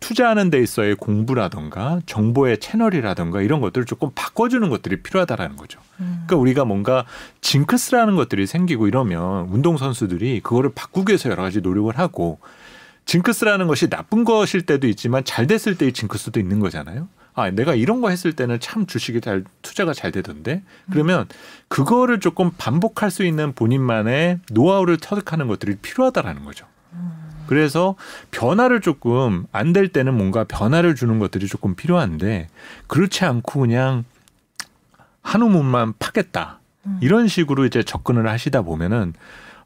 투자하는 데 있어의 공부라던가 정보의 채널이라던가 이런 것들을 조금 바꿔주는 것들이 필요하다라는 거죠. 음. 그러니까 우리가 뭔가 징크스라는 것들이 생기고 이러면 운동 선수들이 그거를 바꾸기 위해서 여러 가지 노력을 하고 징크스라는 것이 나쁜 것일 때도 있지만 잘 됐을 때의 징크스도 있는 거잖아요. 아, 내가 이런 거 했을 때는 참 주식이 잘 투자가 잘 되던데. 그러면 그거를 조금 반복할 수 있는 본인만의 노하우를 터득하는 것들이 필요하다라는 거죠. 그래서 변화를 조금 안 될 때는 뭔가 변화를 주는 것들이 조금 필요한데 그렇지 않고 그냥 한 우물만 파겠다. 이런 식으로 이제 접근을 하시다 보면은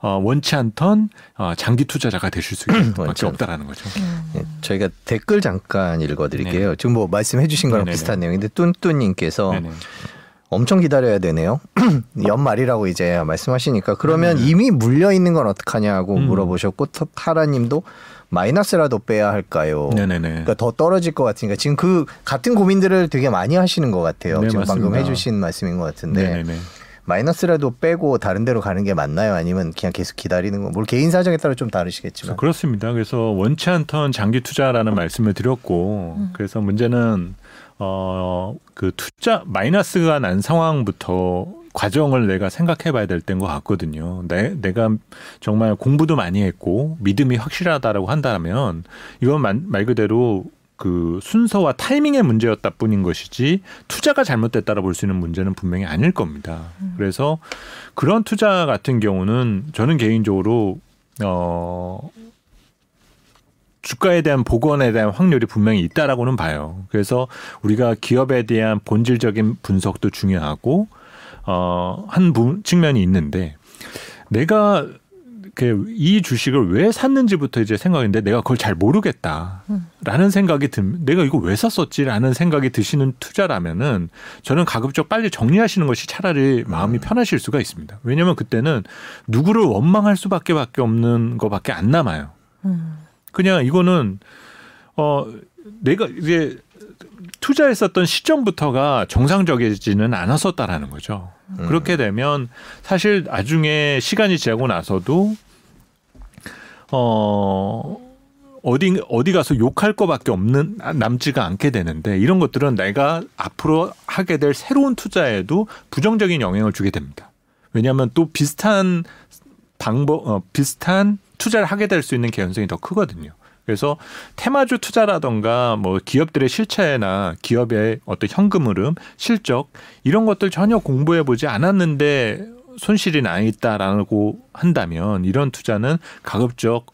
어, 원치 않던 어, 장기 투자자가 되실 수 있을 [clears throat] 않- 없다라는 거죠. 예, 저희가 댓글 잠깐 읽어드릴게요. 지금 뭐 말씀해주신 거랑 네. 네네네. 비슷한 내용인데 뚠뚠님께서 네네. 엄청 기다려야 되네요. [clears throat] 연말이라고 이제 말씀하시니까 그러면 네네. 이미 물려 있는 건 어떡하냐고 음. 물어보셨고 터- 타라님도 마이너스라도 빼야 할까요? 네네네. 그러니까 더 떨어질 것 같으니까 지금 그 같은 고민들을 되게 많이 하시는 것 같아요. 네, 지금 방금 맞습니다. 해주신 말씀인 것 같은데 네네네. 마이너스라도 빼고 다른 데로 가는 게 맞나요? 아니면 그냥 계속 기다리는 거? 뭘 개인 사정에 따라 좀 다르시겠지만. 그렇습니다. 그래서 원치 않던 장기 투자라는 말씀을 드렸고 음. 그래서 문제는 어 그 투자 마이너스가 난 상황부터 과정을 내가 생각해 봐야 될 때인 것 같거든요. 내, 내가 정말 공부도 많이 했고 믿음이 확실하다라고 한다면 이건 말, 말 그대로 그 순서와 타이밍의 문제였다 뿐인 것이지 투자가 잘못됐다라 볼 수 있는 문제는 분명히 아닐 겁니다. 그래서 그런 투자 같은 경우는 저는 개인적으로 어 주가에 대한 복원에 대한 확률이 분명히 있다라고는 봐요. 그래서 우리가 기업에 대한 본질적인 분석도 중요하고 어한 측면이 있는데 내가 그이 주식을 왜 샀는지부터 이제 생각인데 내가 그걸 잘 모르겠다라는 생각이 듭. 내가 이거 왜 샀었지라는 생각이 드시는 투자라면은 저는 가급적 빨리 정리하시는 것이 차라리 마음이 편하실 수가 있습니다. 왜냐하면 그때는 누구를 원망할 수밖에 밖에 없는 것밖에 안 남아요. 음. 그냥 이거는 어 내가 이제 투자했었던 시점부터가 정상적이지는 않았었다라는 거죠. 음. 그렇게 되면 사실 나중에 시간이 지나고 나서도 어 어디 어디 가서 욕할 거밖에 없는 남지가 않게 되는데 이런 것들은 내가 앞으로 하게 될 새로운 투자에도 부정적인 영향을 주게 됩니다. 왜냐하면 또 비슷한 방법 어, 비슷한 투자를 하게 될 수 있는 개연성이 더 크거든요. 그래서 테마주 투자라던가 뭐 기업들의 실체나 기업의 어떤 현금 흐름, 실적 이런 것들 전혀 공부해 보지 않았는데 손실이 나 있다라고 한다면 이런 투자는 가급적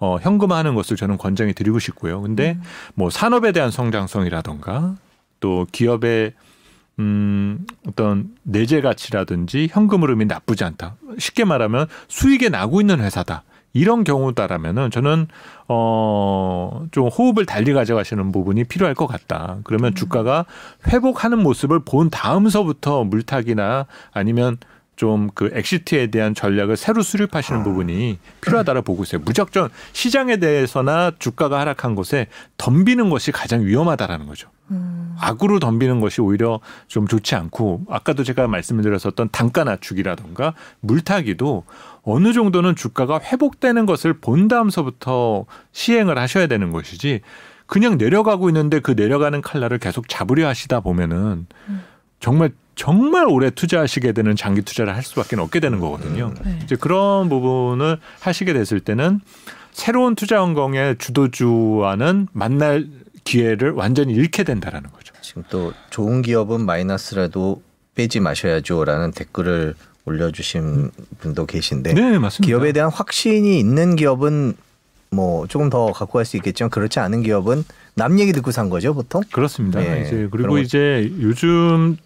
어, 현금화하는 것을 저는 권장해 드리고 싶고요. 근데 음. 뭐 산업에 대한 성장성이라던가 또 기업의 음, 어떤 내재 가치라든지 현금 흐름이 나쁘지 않다. 쉽게 말하면 수익에 나고 있는 회사다. 이런 경우다라면은 저는 어좀 호흡을 달리 가져가시는 부분이 필요할 것 같다. 그러면 주가가 회복하는 모습을 본 다음서부터 물타기나 아니면 좀 그 exit에 대한 전략을 새로 수립하시는 부분이 필요하다고 보고 있어요. 무작정 시장에 대해서나 주가가 하락한 곳에 덤비는 것이 가장 위험하다라는 거죠. 음. 악으로 덤비는 것이 오히려 좀 좋지 않고 아까도 제가 말씀드렸었던 단가 낮추기라던가 물타기도 어느 정도는 주가가 회복되는 것을 본 다음서부터 시행을 하셔야 되는 것이지 그냥 내려가고 있는데 그 내려가는 칼날을 계속 잡으려 하시다 보면은 정말 정말 오래 투자하시게 되는 장기 투자를 할 수밖에 없게 되는 거거든요. 네. 이제 그런 부분을 하시게 됐을 때는 새로운 투자 환경의 주도주와는 만날 기회를 완전히 잃게 된다라는 거죠. 지금 또 좋은 기업은 마이너스라도 빼지 마셔야죠라는 댓글을 올려주신 분도 계신데 네, 맞습니다. 기업에 대한 확신이 있는 기업은 뭐 조금 더 갖고 갈 수 있겠지만 그렇지 않은 기업은 남 얘기 듣고 산 거죠 보통. 그렇습니다. 네, 이제 그리고 것- 이제 요즘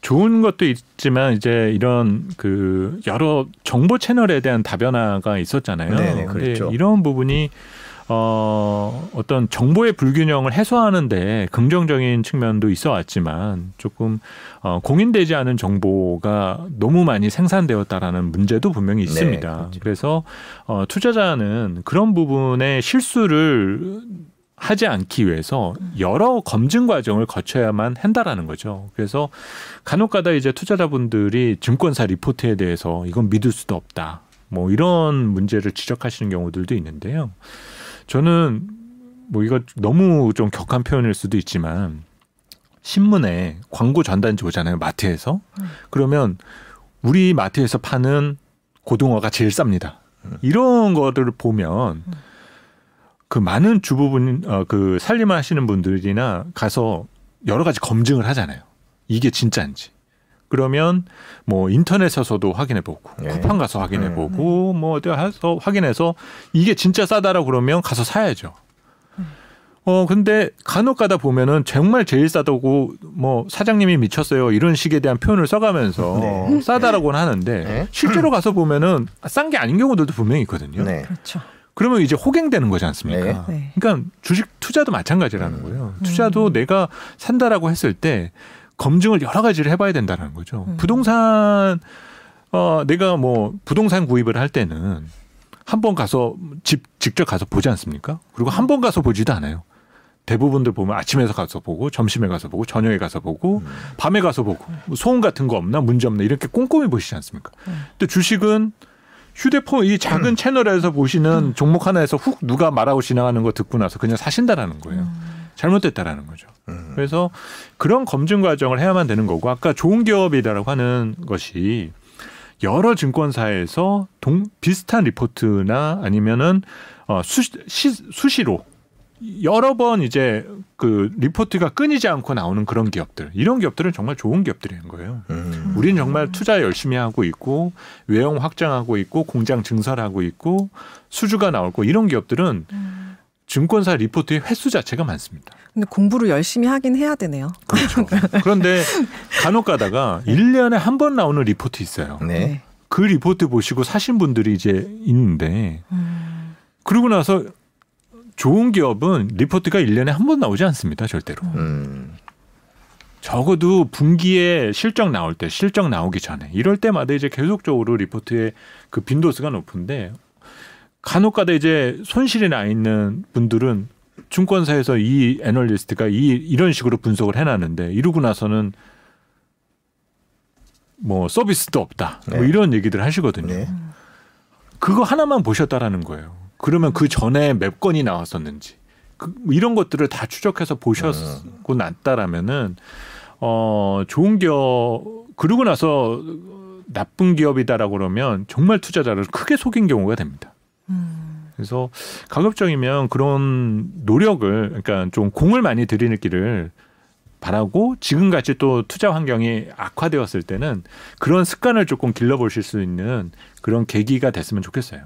좋은 것도 있지만 이제 이런 그 여러 정보 채널에 대한 다변화가 있었잖아요. 네네, 근데 그랬죠. 이런 부분이 어 어떤 정보의 불균형을 해소하는데 긍정적인 측면도 있어 왔지만 조금 어 공인되지 않은 정보가 너무 많이 생산되었다라는 문제도 분명히 있습니다. 그렇죠. 그래서 어 투자자는 그런 부분의 실수를 하지 않기 위해서 여러 검증 과정을 거쳐야만 한다라는 거죠. 그래서 간혹가다 이제 투자자분들이 증권사 리포트에 대해서 이건 믿을 수도 없다. 뭐 이런 문제를 지적하시는 경우들도 있는데요. 저는 뭐 이거 너무 좀 격한 표현일 수도 있지만 신문에 광고 전단지 오잖아요. 마트에서. 그러면 우리 마트에서 파는 고등어가 제일 쌉니다. 이런 거를 보면 그 많은 주부분 어, 그 살림을 하시는 분들이나 가서 여러 가지 검증을 하잖아요. 이게 진짜인지. 그러면 뭐 인터넷에서도 확인해 보고 네. 쿠팡 가서 확인해 보고 뭐 어디 가서 확인해서 이게 진짜 싸다라고 그러면 가서 사야죠. 어 근데 간혹 가다 보면은 정말 제일 싸다고 뭐 사장님이 미쳤어요 이런 식에 대한 표현을 써가면서 네. 싸다라고는 하는데 네. 실제로 가서 보면은 싼 게 아닌 경우들도 분명히 있거든요. 네. 그렇죠. 그러면 이제 호갱되는 거지 않습니까? 네. 네. 그러니까 주식 투자도 마찬가지라는 음. 거예요. 투자도 내가 산다라고 했을 때 검증을 여러 가지를 해봐야 된다는 거죠. 음. 부동산 어 내가 뭐 부동산 구입을 할 때는 한 번 가서 집 직접 가서 보지 않습니까? 그리고 한 번 가서 보지도 않아요. 대부분들 보면 아침에 가서 보고 점심에 가서 보고 저녁에 가서 보고 음. 밤에 가서 보고 뭐 소음 같은 거 없나 문제 없나 이렇게 꼼꼼히 보시지 않습니까? 음. 근데 주식은 휴대폰 이 작은 채널에서 보시는 종목 하나에서 훅 누가 말하고 지나가는 거 듣고 나서 그냥 사신다라는 거예요. 잘못됐다라는 거죠. 음. 그래서 그런 검증 과정을 해야만 되는 거고 아까 좋은 기업이다라고 하는 것이 여러 증권사에서 동 비슷한 리포트나 아니면은 어, 수, 시, 수시로 여러 번 이제 그 리포트가 끊이지 않고 나오는 그런 기업들 이런 기업들은 정말 좋은 기업들인 거예요. 음. 우리는 정말 투자 열심히 하고 있고 외형 확장하고 있고 공장 증설하고 있고 수주가 나오고 이런 기업들은 증권사 리포트의 횟수 자체가 많습니다. 근데 공부를 열심히 하긴 해야 되네요. 그렇죠. [laughs] 그런데 간혹 가다가 일년에 한 번 나오는 리포트 있어요. 네. 그 리포트 보시고 사신 분들이 이제 있는데 음. 그러고 나서 좋은 기업은 리포트가 일년에 한 번 나오지 않습니다. 절대로. 음. 적어도 분기에 실적 나올 때, 실적 나오기 전에 이럴 때마다 이제 계속적으로 리포트의 그 빈도수가 높은데 간혹가다 이제 손실이 나 있는 분들은 증권사에서 이 애널리스트가 이 이런 식으로 분석을 해놨는데 이러고 나서는 뭐 서비스도 없다. 뭐 네. 이런 얘기들 하시거든요. 네. 그거 하나만 보셨다라는 거예요. 그러면 그 전에 몇 건이 나왔었는지 그 이런 것들을 다 추적해서 보셨고 났다라면은 어 좋은 기업 그러고 나서 나쁜 기업이다라고 그러면 정말 투자자를 크게 속인 경우가 됩니다. 그래서 가급적이면 그런 노력을 그러니까 좀 공을 많이 들이는 길을 바라고 지금같이 또 투자 환경이 악화되었을 때는 그런 습관을 조금 길러보실 수 있는 그런 계기가 됐으면 좋겠어요.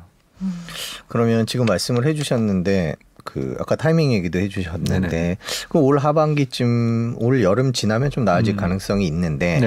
그러면 지금 말씀을 해주셨는데 그 아까 타이밍 얘기도 해주셨는데 네네. 그올 하반기쯤 올 여름 지나면 좀 나아질 음. 가능성이 있는데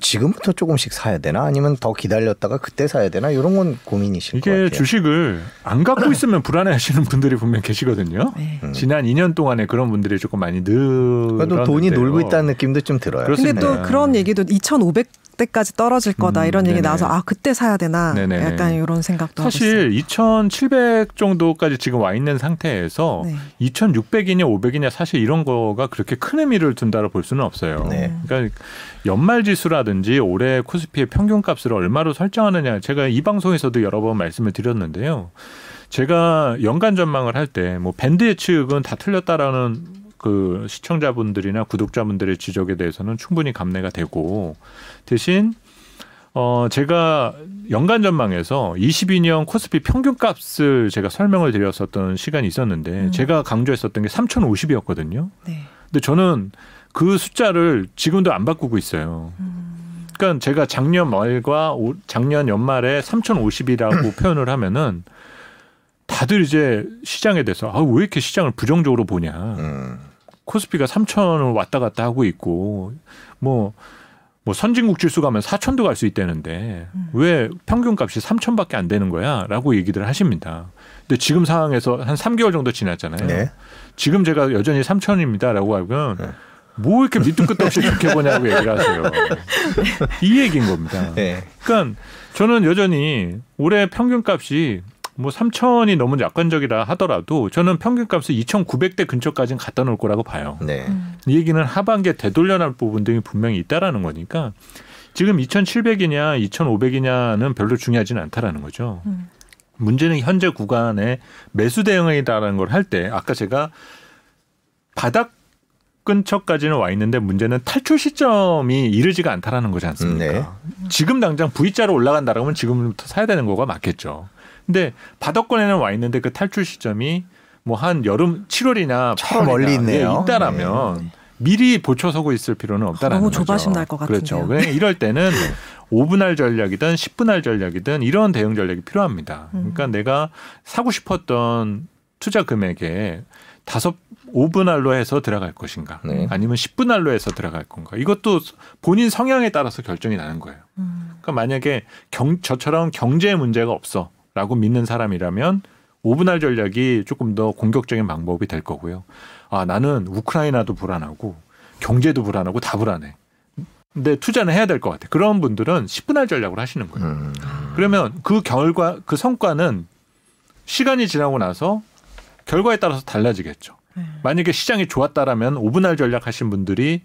지금부터 조금씩 사야 되나 아니면 더 기다렸다가 그때 사야 되나 이런 건 고민이실 것 이게 같아요. 주식을 안 갖고 있으면 불안해하시는 분들이 분명 계시거든요. 네. 음. 지난 2년 동안에 그런 분들이 조금 많이 늘었는데요. 그래도 돈이 놀고 있다는 느낌도 좀 들어요. 그렇습니다. 근데 또 그런 얘기도 2,500대까지 떨어질 거다 음, 이런 얘기 네네. 나와서 아 그때 사야 되나 네네네. 약간 이런 생각도 하고 있어요. 사실 2,700 정도까지 지금 와 있는 상태에서 네. 2,600이냐 500이냐 사실 이런 거가 그렇게 큰 의미를 둔다고 볼 수는 없어요. 네. 그러니까 연말 지수라든지 올해 코스피의 평균 값을 얼마로 설정하느냐 제가 이 방송에서도 여러 번 말씀을 드렸는데요. 제가 연간 전망을 할 때 뭐 밴드 예측은 다 틀렸다라는 그 시청자분들이나 구독자분들의 지적에 대해서는 충분히 감내가 되고 대신 어 제가 연간 전망에서 22년 코스피 평균 값을 제가 설명을 드렸었던 시간이 있었는데 음. 제가 강조했었던 게 3,050이었거든요. 네. 근데 저는 그 숫자를 지금도 안 바꾸고 있어요. 그러니까 제가 작년 말과 오- 작년 연말에 3,050이라고 [clears throat] 표현을 하면은 다들 이제 시장에 대해서 아, 왜 이렇게 시장을 부정적으로 보냐. 음. 코스피가 3천을 왔다 갔다 하고 있고 뭐, 뭐 선진국 지수 가면 4천도 갈 수 있다는데 왜 평균값이 3천밖에 안 되는 거야라고 얘기들 하십니다. 근데 지금 상황에서 한 3개월 정도 지났잖아요. 네. 지금 제가 여전히 3천입니다라고 하면 네. 뭐 이렇게 밑도 끝도 없이 좋게 보냐고 얘기를 하세요. [laughs] 이 얘기인 겁니다. 네. 그러니까 저는 여전히 올해 평균값이 뭐 3천이 너무 약관적이라 하더라도 저는 평균값을 2,900대 근처까지는 갖다 놓을 거라고 봐요. 네. 이 얘기는 하반기에 되돌려날 부분 등이 분명히 있다라는 거니까 지금 2,700이냐 2,500이냐는 별로 중요하지는 않다라는 거죠. 음. 문제는 현재 구간에 매수 대응이다라는 걸 할 때 아까 제가 바닥 근처까지는 와 있는데 문제는 탈출 시점이 이르지가 않다라는 거지 않습니까? 네. 지금 당장 V자로 올라간다라면 지금부터 사야 되는 거가 맞겠죠. 근데 바닥권에는 와 있는데 그 탈출 시점이 뭐 한 여름 7월이나 저 멀리 있네요. 있다라면 네. 미리 보초 서고 있을 필요는 없다라는 너무 거죠. 조바심 날것 그렇죠. 같은데요. 왜 이럴 때는 5분할 전략이든 10분할 전략이든 이런 대응 전략이 필요합니다. 음. 그러니까 내가 사고 싶었던 투자 금액에 다섯 5분할로 해서 들어갈 것인가 네. 아니면 10분할로 해서 들어갈 건가 이것도 본인 성향에 따라서 결정이 나는 거예요. 음. 그러니까 만약에 경, 저처럼 경제에 문제가 없어 라고 믿는 사람이라면 5분할 전략이 조금 더 공격적인 방법이 될 거고요. 아 나는 우크라이나도 불안하고 경제도 불안하고 다 불안해. 근데 투자는 해야 될 것 같아. 그런 분들은 10분할 전략을 하시는 거예요. 음. 그러면 그 결과 그 성과는 시간이 지나고 나서 결과에 따라서 달라지겠죠. 네. 만약에 시장이 좋았다라면 5분할 전략 하신 분들이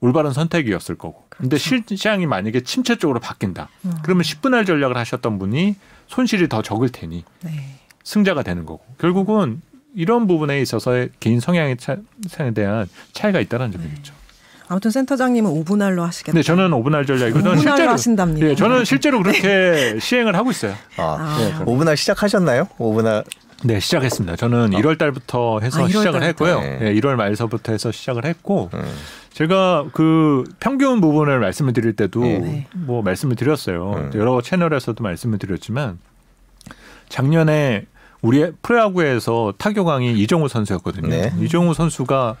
올바른 선택이었을 거고. 근데 그렇죠. 시장이 만약에 침체 쪽으로 바뀐다. 음. 그러면 10분할 전략을 하셨던 분이 손실이 더 적을 테니 네. 승자가 되는 거고. 결국은 이런 부분에 있어서의 개인 성향에 대한 차이가 있다는 점이겠죠. 아무튼 센터장님은 5분할로 하시겠다. 근데 저는 5분할 전략이거든. 5분할로 실제로 하신답니다. 예, 저는 실제로 [laughs] 그렇게 시행을 하고 있어요. 아, 아. 네, 5분할 시작하셨나요? 5분할 네, 시작했습니다. 저는 1월 달부터 해서 아, 1월 시작을 달부터. 했고요. 네. 네, 1월 말서부터 해서 시작을 했고 음. 제가 그 평균 부분을 말씀을 드릴 때도 네. 뭐 말씀을 드렸어요. 음. 여러 채널에서도 말씀을 드렸지만 작년에 우리 프로야구에서 타격왕이 이정우 선수였거든요. 네. 이정우 선수가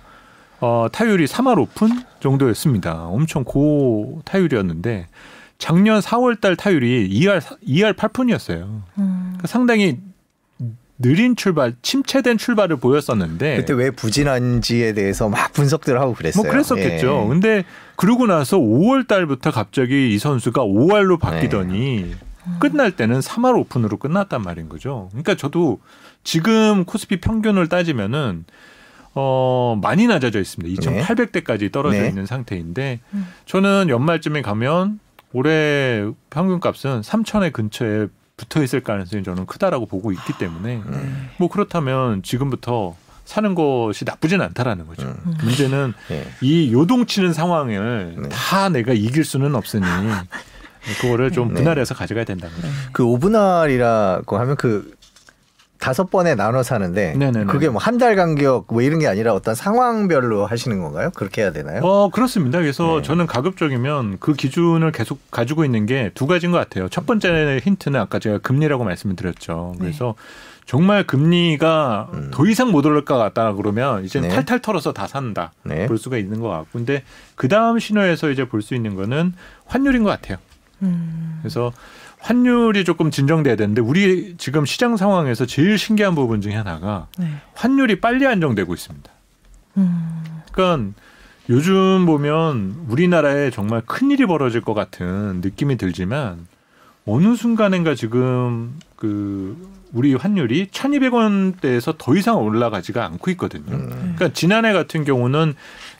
어, 타율이 3할 오픈 정도였습니다. 엄청 고 타율이었는데 작년 4월 달 타율이 2할 2할 8푼이었어요. 음. 그러니까 상당히 느린 출발, 침체된 출발을 보였었는데 그때 왜 부진한지에 대해서 막 분석들 하고 그랬어요. 뭐 그랬었겠죠. 예. 근데 그러고 나서 5월 달부터 갑자기 이 선수가 5할로 바뀌더니 끝날 때는 3할 오픈으로 끝났단 말인 거죠. 그러니까 저도 지금 코스피 평균을 따지면은 어 많이 낮아져 있습니다. 2,800대까지 떨어져 네. 있는 상태인데 저는 연말쯤에 가면 올해 평균값은 3,000에 근처에 붙어 있을 가능성이 저는 크다라고 보고 있기 때문에 음. 뭐 그렇다면 지금부터 사는 것이 나쁘진 않다라는 거죠. 음. 문제는 예. 이 요동치는 상황을 네. 다 내가 이길 수는 없으니 [laughs] 그거를 좀 네. 분할해서 가져가야 된다는 거죠. 그 오분할이라고 하면 그 다섯 번에 나눠 사는데 네네네. 그게 뭐 한 달 간격 뭐 이런 게 아니라 어떤 상황별로 하시는 건가요? 그렇게 해야 되나요? 어 그렇습니다. 그래서 네. 저는 가급적이면 그 기준을 계속 가지고 있는 게 두 가지인 것 같아요. 첫 번째 힌트는 아까 제가 금리라고 말씀을 드렸죠. 그래서 정말 금리가 음. 더 이상 못 오를 것 같다 그러면 이제 네. 탈탈 털어서 다 산다 네. 볼 수가 있는 것 같고 근데 그 다음 신호에서 이제 볼 수 있는 거는 환율인 것 같아요. 음. 그래서 환율이 조금 진정돼야 되는데 우리 지금 시장 상황에서 제일 신기한 부분 중에 하나가 네. 환율이 빨리 안정되고 있습니다. 음. 그러니까 요즘 보면 우리나라에 정말 큰 일이 벌어질 것 같은 느낌이 들지만 어느 순간인가 지금 그 우리 환율이 1,200원대에서 더 이상 올라가지가 않고 있거든요. 음. 그러니까 지난해 같은 경우는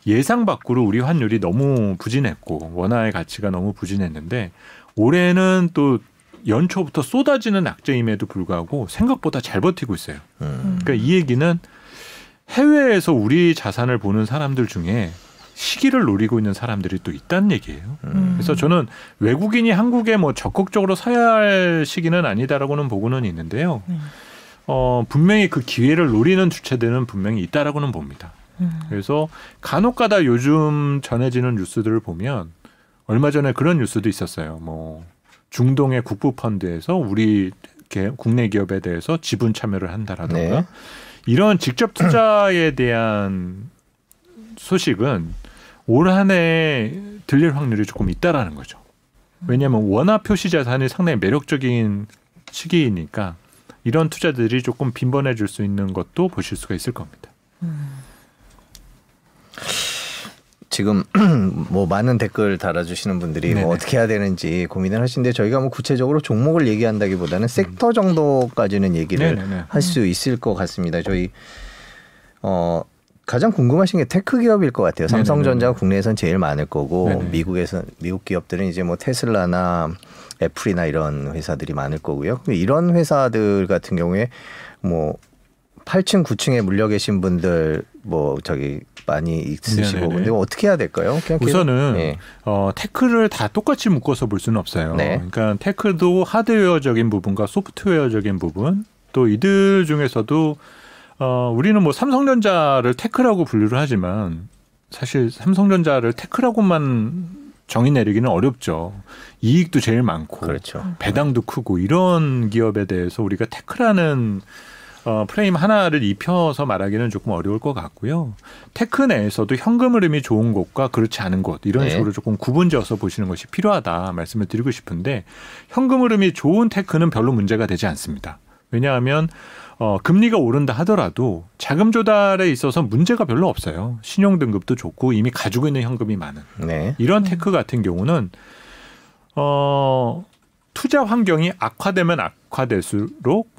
예상 밖으로 우리 환율이 너무 부진했고 원화의 가치가 너무 부진했는데 올해는 또 연초부터 쏟아지는 악재임에도 불구하고 생각보다 잘 버티고 있어요. 음. 그러니까 이 얘기는 해외에서 우리 자산을 보는 사람들 중에 시기를 노리고 있는 사람들이 또 있다는 얘기예요. 음. 그래서 저는 외국인이 한국에 뭐 적극적으로 사야 할 시기는 아니다라고는 보고는 있는데요. 음. 어, 분명히 그 기회를 노리는 주체들은 분명히 있다라고는 봅니다. 음. 그래서 간혹가다 요즘 전해지는 뉴스들을 보면 얼마 전에 그런 뉴스도 있었어요. 뭐 중동의 국부 펀드에서 우리 개- 국내 기업에 대해서 지분 참여를 한다라든가 네. 이런 직접 투자에 대한 소식은 올 한해 들릴 확률이 조금 있다라는 거죠. 왜냐하면 원화 표시 자산이 상당히 매력적인 시기이니까 이런 투자들이 조금 빈번해 질 수 있는 것도 보실 수가 있을 겁니다. 지금 [clears throat] 뭐 많은 댓글 달아주시는 분들이. 뭐 어떻게 해야 되는지 고민을 하시는데 저희가 뭐 구체적으로 종목을 얘기한다기보다는 섹터 정도까지는 얘기를 네네네. 할수 있을 것 같습니다. 저희 어 가장 궁금하신 게 tech 기업일 것 같아요. 네네네. 삼성전자가 국내에선 제일 많을 거고 네네. 미국에서 미국 기업들은 이제 뭐 테슬라나 애플이나 이런 회사들이 많을 거고요. 이런 회사들 같은 경우에 뭐 8층, 9층에 물려 계신 분들 뭐 저기 많이 있으시고 네네네. 근데 어떻게 해야 될까요? 우선은 예. 어, tech를 다 똑같이 묶어서 볼 수는 없어요. 네. 그러니까 tech도 하드웨어적인 부분과 소프트웨어적인 부분 또 이들 중에서도 어, 우리는 뭐 삼성전자를 tech라고 분류를 하지만 사실 삼성전자를 tech라고만 정의 내리기는 어렵죠. 이익도 제일 많고 그렇죠. 배당도 크고 이런 기업에 대해서 우리가 tech라는 어, 프레임 하나를 입혀서 말하기는 조금 어려울 것 같고요. tech 내에서도 현금 흐름이 좋은 곳과 그렇지 않은 곳 이런 네. 식으로 조금 구분지어서 보시는 것이 필요하다 말씀을 드리고 싶은데 현금 흐름이 좋은 tech는 별로 문제가 되지 않습니다. 왜냐하면 어, 금리가 오른다 하더라도 자금 조달에 있어서 문제가 별로 없어요. 신용 등급도 좋고 이미 가지고 있는 현금이 많은. 네. 이런 tech 같은 경우는 어 투자 환경이 악화되면 악화될수록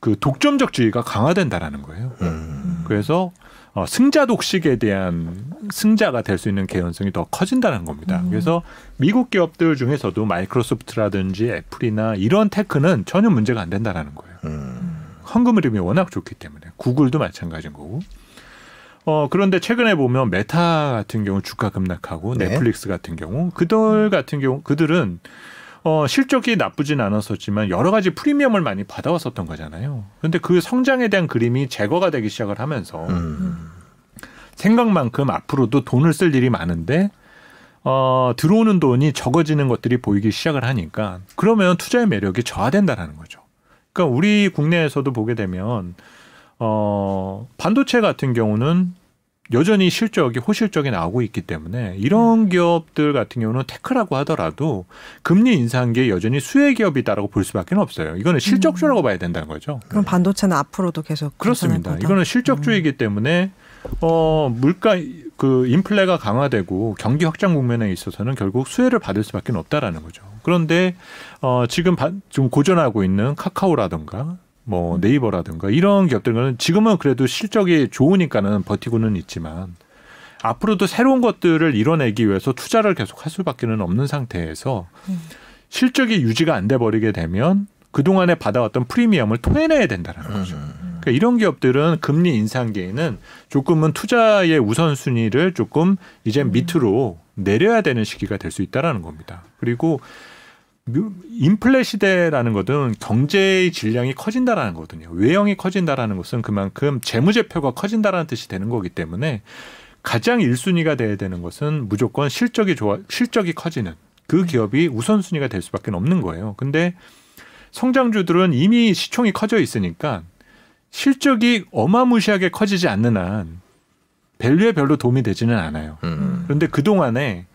그 독점적주의가 강화된다라는 거예요. 음. 그래서 어, 승자 독식에 대한 승자가 될 수 있는 개연성이 더 커진다는 겁니다. 그래서 미국 기업들 중에서도 마이크로소프트라든지 애플이나 이런 테크는 전혀 문제가 안 된다라는 거예요. 음. 현금 흐름이 워낙 좋기 때문에 구글도 마찬가지인 거고. 어 그런데 최근에 보면 메타 같은 경우 주가 급락하고 네. 넷플릭스 같은 경우 그들 같은 경우 그들은 어 실적이 나쁘진 않았었지만 여러 가지 프리미엄을 많이 받아왔었던 거잖아요. 그런데 그 성장에 대한 그림이 제거가 되기 시작을 하면서 음. 생각만큼 앞으로도 돈을 쓸 일이 많은데 어, 들어오는 돈이 적어지는 것들이 보이기 시작을 하니까 그러면 투자의 매력이 저하된다라는 거죠. 그러니까 우리 국내에서도 보게 되면 어, 반도체 같은 경우는 여전히 실적이 호실적이 나오고 있기 때문에 이런 기업들 같은 경우는 tech라고 하더라도 금리 인상한 게 여전히 수혜 기업이다라고 볼 수밖에 없어요. 이거는 실적주라고 봐야 된다는 거죠. 그럼 반도체는 앞으로도 계속 그렇습니다. 이거는 실적주이기 때문에 어 물가 그 인플레가 강화되고 경기 확장 국면에 있어서는 결국 수혜를 받을 수밖에 없다라는 거죠. 그런데 어 지금 바, 좀 고전하고 있는 카카오라든가 뭐 네이버라든가 이런 기업들은 지금은 그래도 실적이 좋으니까는 버티고는 있지만 앞으로도 새로운 것들을 이뤄내기 위해서 투자를 계속 할 수밖에는 없는 상태에서 실적이 유지가 안 돼 버리게 되면 그동안에 받아왔던 프리미엄을 토해내야 된다는 거죠. 그러니까 이런 기업들은 금리 인상기에는 조금은 투자의 우선순위를 조금 이제 밑으로 내려야 되는 시기가 될 수 있다라는 겁니다. 그리고 인플레 시대라는 것은 경제의 질량이 커진다라는 거거든요. 외형이 커진다라는 것은 그만큼 재무제표가 커진다라는 뜻이 되는 거기 때문에 가장 1순위가 돼야 되는 것은 무조건 실적이 좋아 실적이 커지는 그 기업이 우선순위가 될 수밖에 없는 거예요. 근데 성장주들은 이미 시총이 커져 있으니까 실적이 어마무시하게 커지지 않는 한 밸류에 별로 도움이 되지는 않아요. 음. 그런데 그 동안에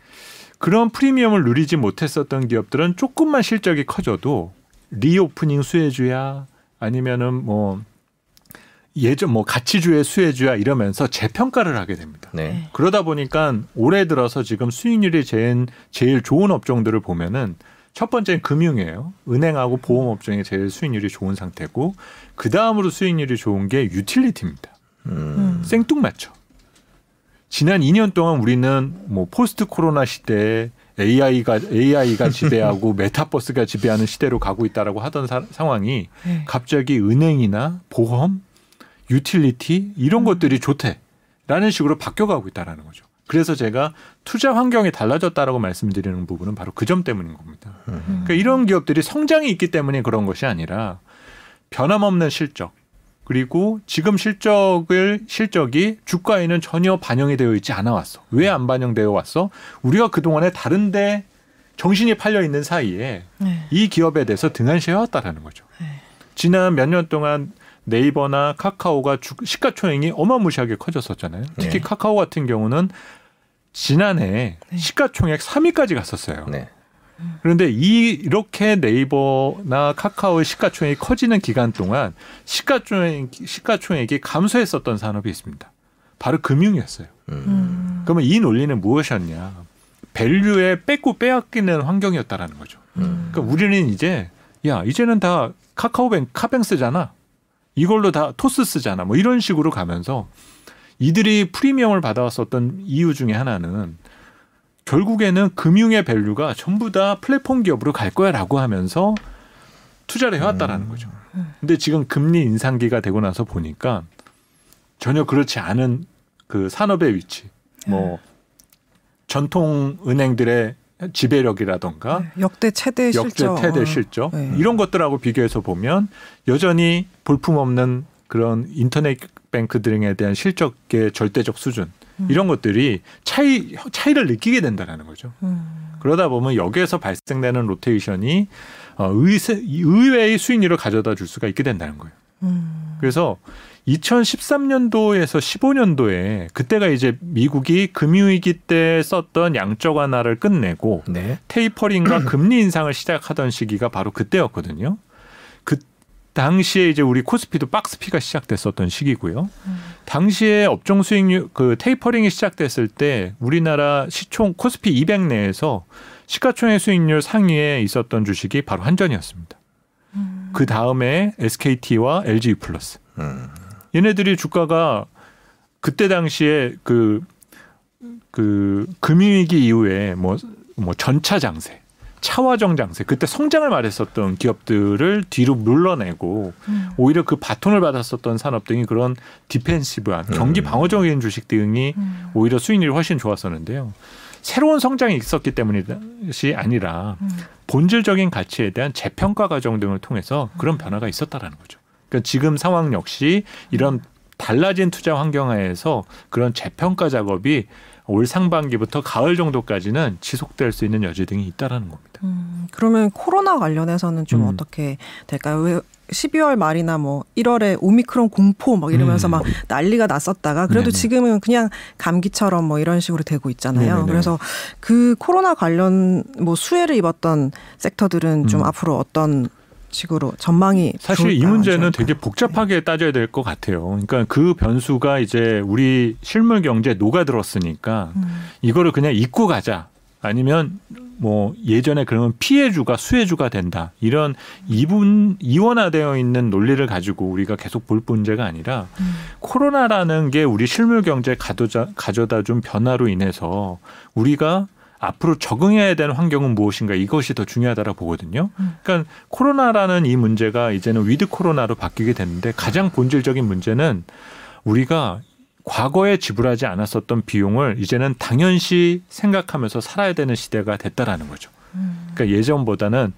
그런 프리미엄을 누리지 못했었던 기업들은 조금만 실적이 커져도 reopening 수혜주야 아니면은 뭐 예전 뭐 가치주의 수혜주야 이러면서 재평가를 하게 됩니다. 네. 그러다 보니까 올해 들어서 지금 수익률이 제일, 제일 좋은 업종들을 보면은 첫 번째는 금융이에요. 은행하고 보험 업종이 제일 수익률이 좋은 상태고 그 다음으로 수익률이 좋은 게 유틸리티입니다. 음. 생뚱맞죠. 지난 2년 동안 우리는 뭐 post 코로나 시대에 AI가 AI가 [laughs] 지배하고 메타버스가 지배하는 시대로 가고 있다라고 하던 사, 상황이 네. 갑자기 은행이나 보험, 유틸리티 이런 것들이 좋대라는 식으로 바뀌어가고 있다라는 거죠. 그래서 제가 투자 환경이 달라졌다라고 말씀드리는 부분은 바로 그 점 때문인 겁니다. 그러니까 이런 기업들이 성장이 있기 때문에 그런 것이 아니라 변함없는 실적 그리고 지금 실적을 실적이 주가에는 전혀 반영이 되어 있지 않아 왔어. 왜 안 반영되어 왔어? 우리가 그 동안에 다른데 정신이 팔려 있는 사이에 네. 이 기업에 대해서 등한시해 왔다라는 거죠. 네. 지난 몇 년 동안 네이버나 카카오가 주, 시가총액이 어마무시하게 커졌었잖아요. 특히 네. 카카오 같은 경우는 지난해 네. 시가총액 3위까지 갔었어요. 네. 그런데 이 이렇게 네이버나 카카오의 시가총액이 커지는 기간 동안 시가총액 시가총액이 감소했었던 산업이 있습니다. 바로 금융이었어요. 음. 그러면 이 논리는 무엇이었냐? value를 뺏고 빼앗기는 환경이었다라는 거죠. 음. 그러니까 우리는 이제 야 이제는 다 카카오뱅 카뱅 쓰잖아. 이걸로 다 토스 쓰잖아. 뭐 이런 식으로 가면서 이들이 프리미엄을 받아왔었던 이유 중에 하나는 결국에는 금융의 value가 전부 다 플랫폼 기업으로 갈 거야라고 하면서 투자를 해왔다라는 거죠. 근데 지금 금리 인상기가 되고 나서 보니까 전혀 그렇지 않은 그 산업의 위치, 뭐 전통 은행들의 지배력이라던가 네. 역대 최대 역대 실적. 최대 실적 네. 이런 것들하고 비교해서 보면 여전히 볼품없는 그런 인터넷 뱅크들에 대한 실적의 절대적 수준 이런 것들이 차이 차이를 느끼게 된다라는 거죠. 음. 그러다 보면 여기에서 발생되는 로테이션이 어, 의세, 의외의 수익률을 가져다 줄 수가 있게 된다는 거예요. 음. 그래서 2013년도에서 15년도에 그때가 이제 미국이 금융위기 때 썼던 양적 완화를 끝내고 네. 테이퍼링과 금리 인상을 시작하던 시기가 바로 그때였거든요. 그 당시에 이제 우리 코스피도 박스피가 시작됐었던 시기고요. 당시에 업종 수익률 그 테이퍼링이 시작됐을 때 우리나라 시총 코스피 200 내에서 시가총액 수익률 상위에 있었던 주식이 바로 한전이었습니다. 그 다음에 SKT와 LG 플러스. 음. 얘네들이 주가가 그때 당시에 그, 그 금융위기 이후에 뭐, 뭐 전차 장세, 차화정 장세, 그때 성장을 말했었던 기업들을 뒤로 물러내고 음. 오히려 그 바톤을 받았었던 산업 등이 그런 디펜시브한 경기 방어적인 주식 등이 음. 오히려 수익률이 훨씬 좋았었는데요. 새로운 성장이 있었기 때문이 아니라 음. 본질적인 가치에 대한 재평가 과정 등을 통해서 그런 변화가 있었다라는 거죠. 그러니까 지금 상황 역시 이런 달라진 투자 환경 하에서 그런 재평가 작업이 올 상반기부터 가을 정도까지는 지속될 수 있는 여지 등이 있다라는 겁니다. 음, 그러면 코로나 관련해서는 좀 음. 어떻게 될까요? 왜 12월 말이나 뭐 1월에 오미크론 공포 막 이러면서 음. 막 난리가 났었다가 그래도 네네. 지금은 그냥 감기처럼 뭐 이런 식으로 되고 있잖아요. 네네네. 그래서 그 코로나 관련 뭐 수혜를 입었던 섹터들은 좀 음. 앞으로 어떤 식으로 전망이 사실 이 문제는? 되게 복잡하게 따져야 될 것 같아요. 그러니까 그 변수가 이제 우리 실물 경제에 녹아들었으니까 음. 이거를 그냥 잊고 가자. 아니면 뭐 예전에 그러면 피해주가 수혜주가 된다. 이런 이분 이원화되어 있는 논리를 가지고 우리가 계속 볼 문제가 아니라 음. 코로나라는 게 우리 실물 경제에 가져다, 가져다 준 변화로 인해서 우리가 앞으로 적응해야 되는 환경은 무엇인가 이것이 더 중요하다고 보거든요. 음. 그러니까 코로나라는 이 문제가 이제는 with 코로나로 바뀌게 됐는데 가장 본질적인 문제는 우리가 과거에 지불하지 않았었던 비용을 이제는 당연시 생각하면서 살아야 되는 시대가 됐다라는 거죠. 음. 그러니까 예전보다는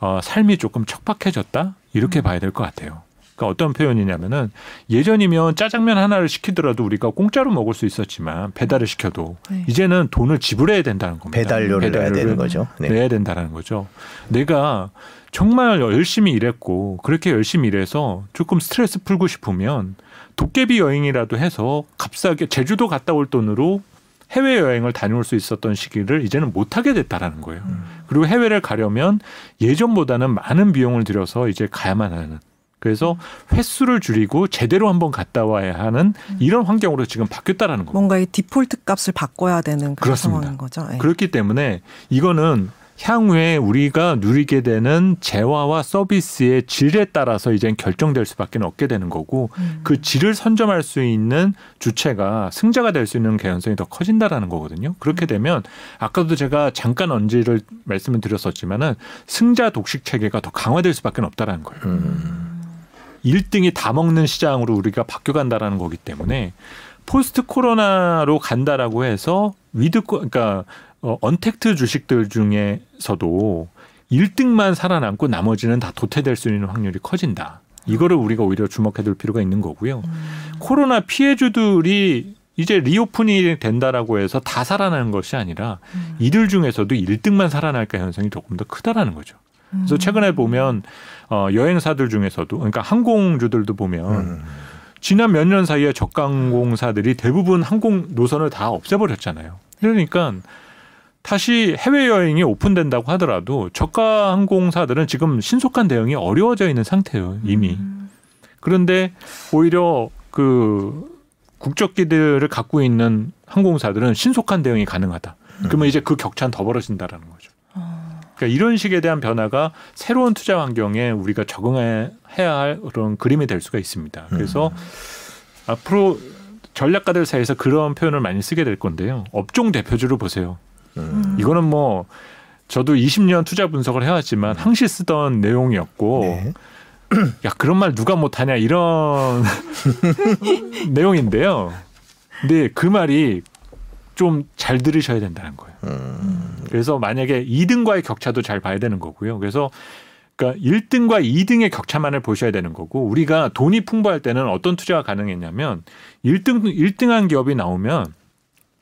어, 삶이 조금 척박해졌다 이렇게 음. 봐야 될 것 같아요. 그러니까 어떤 표현이냐면은 예전이면 짜장면 하나를 시키더라도 우리가 공짜로 먹을 수 있었지만 배달을 시켜도 네. 이제는 돈을 지불해야 된다는 겁니다. 배달료를 내야 배달료를 되는 거죠. 네. 내야 된다는 거죠. 내가 정말 열심히 일했고 그렇게 열심히 일해서 조금 스트레스 풀고 싶으면 도깨비 여행이라도 해서 값싸게 제주도 갔다 올 돈으로 해외 여행을 다녀올 수 있었던 시기를 이제는 못 하게 됐다라는 거예요. 그리고 해외를 가려면 예전보다는 많은 비용을 들여서 이제 가야만 하는. 그래서 횟수를 줄이고 제대로 한번 갔다 와야 하는 이런 환경으로 지금 바뀌었다라는 겁니다. 뭔가 이 디폴트 값을 바꿔야 되는 그런 그렇습니다. 상황인 거죠. 예. 그렇기 때문에 이거는 향후에 우리가 누리게 되는 재화와 서비스의 질에 따라서 이제 결정될 수밖에 없게 되는 거고 음. 그 질을 선점할 수 있는 주체가 승자가 될 수 있는 개연성이 더 커진다라는 거거든요. 그렇게 되면 아까도 제가 잠깐 언지를 말씀을 드렸었지만은 승자 독식 체계가 더 강화될 수밖에 없다라는 거예요. 음. 1등이 다 먹는 시장으로 우리가 바뀌어간다라는 거기 때문에 post 코로나로 간다라고 해서 with 코- 그러니까 어, 언택트 주식들 중에서도 1등만 살아남고 나머지는 다 도태될 수 있는 확률이 커진다. 이거를 우리가 오히려 주목해둘 필요가 있는 거고요. 코로나 피해주들이 이제 reopen이 된다라고 해서 다 살아나는 것이 아니라 음. 이들 중에서도 1등만 살아날 가능성이 조금 더 크다라는 거죠. 그래서 최근에 보면 어, 여행사들 중에서도 그러니까 항공주들도 보면 음. 지난 몇 년 사이에 저가항공사들이 대부분 항공 노선을 다 없애버렸잖아요. 그러니까 다시 해외 여행이 오픈된다고 하더라도 저가 항공사들은 지금 신속한 대응이 어려워져 있는 상태예요 이미. 음. 그런데 오히려 그 국적기들을 갖고 있는 항공사들은 신속한 대응이 가능하다. 그러면 이제 그 격차는 더 벌어진다라는 거죠. 어. 그러니까 이런 식에 대한 변화가 새로운 투자 환경에 우리가 적응해야 할 그런 그림이 될 수가 있습니다. 그래서 앞으로 전략가들 사이에서 그런 표현을 많이 쓰게 될 건데요. 업종 대표주를 보세요. 음. 이거는 뭐 저도 20년 투자 분석을 해왔지만 항시 쓰던 내용이었고 네. 야 그런 말 누가 못하냐 이런 [laughs] 내용인데요. 근데 그 말이 좀 잘 들으셔야 된다는 거예요. 음. 그래서 만약에 2등과의 격차도 잘 봐야 되는 거고요. 그래서 그러니까 1등과 2등의 격차만을 보셔야 되는 거고 우리가 돈이 풍부할 때는 어떤 투자가 가능했냐면 1등 1등한 기업이 나오면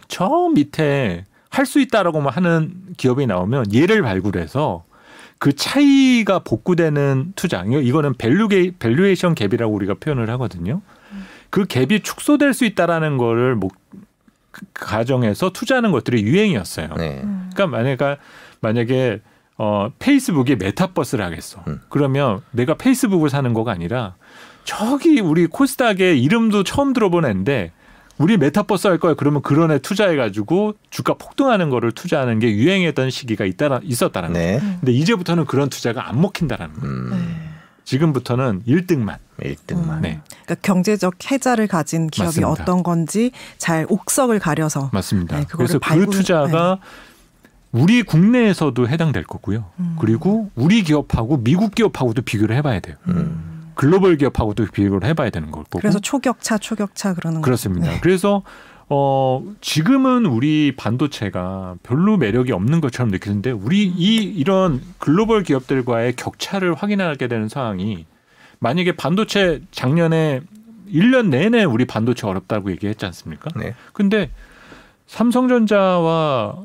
저 밑에 할 수 있다라고만 하는 기업이 나오면 얘를 발굴해서 그 차이가 복구되는 투자 이거- 이거는 value게 valuation gap이라고 우리가 표현을 하거든요. 그 gap이 축소될 수 있다라는 거를 목그 가정에서 투자하는 것들이 유행이었어요. 네. 음. 그러니까 만약에 만약에 어 페이스북이 메타버스를 하겠어. 음. 그러면 내가 페이스북을 사는 거가 아니라 저기 우리 코스닥의 이름도 처음 들어본 애인데 우리 메타버스 할 거야. 그러면 그런 애 투자해 가지고 주가 폭등하는 거를 투자하는 게 유행했던 시기가 있다라 있었다라는 거예요. 네. 근데 이제부터는 그런 투자가 안 먹힌다라는 거예요. 음. 네. 지금부터는 1등만. 1등만. 네. 그러니까 경제적 해자를 가진 기업이 맞습니다. 어떤 건지 잘 옥석을 가려서 맞습니다. 네, 그래서 그 발굴- 투자가 우리 국내에서도 해당될 거고요. 음. 그리고 우리 기업하고 미국 기업하고도 비교를 해봐야 돼요. 음. 글로벌 기업하고도 비교를 해봐야 되는 거고. 그래서 초격차 초격차 그러는 거죠. 그렇습니다. 네. 그래서 어 지금은 우리 반도체가 별로 매력이 없는 것처럼 느끼는데 우리 이 이런 글로벌 기업들과의 격차를 확인하게 되는 상황이 만약에 반도체 작년에 1년 내내 우리 반도체 어렵다고 얘기했지 않습니까? 네. 근데 삼성전자와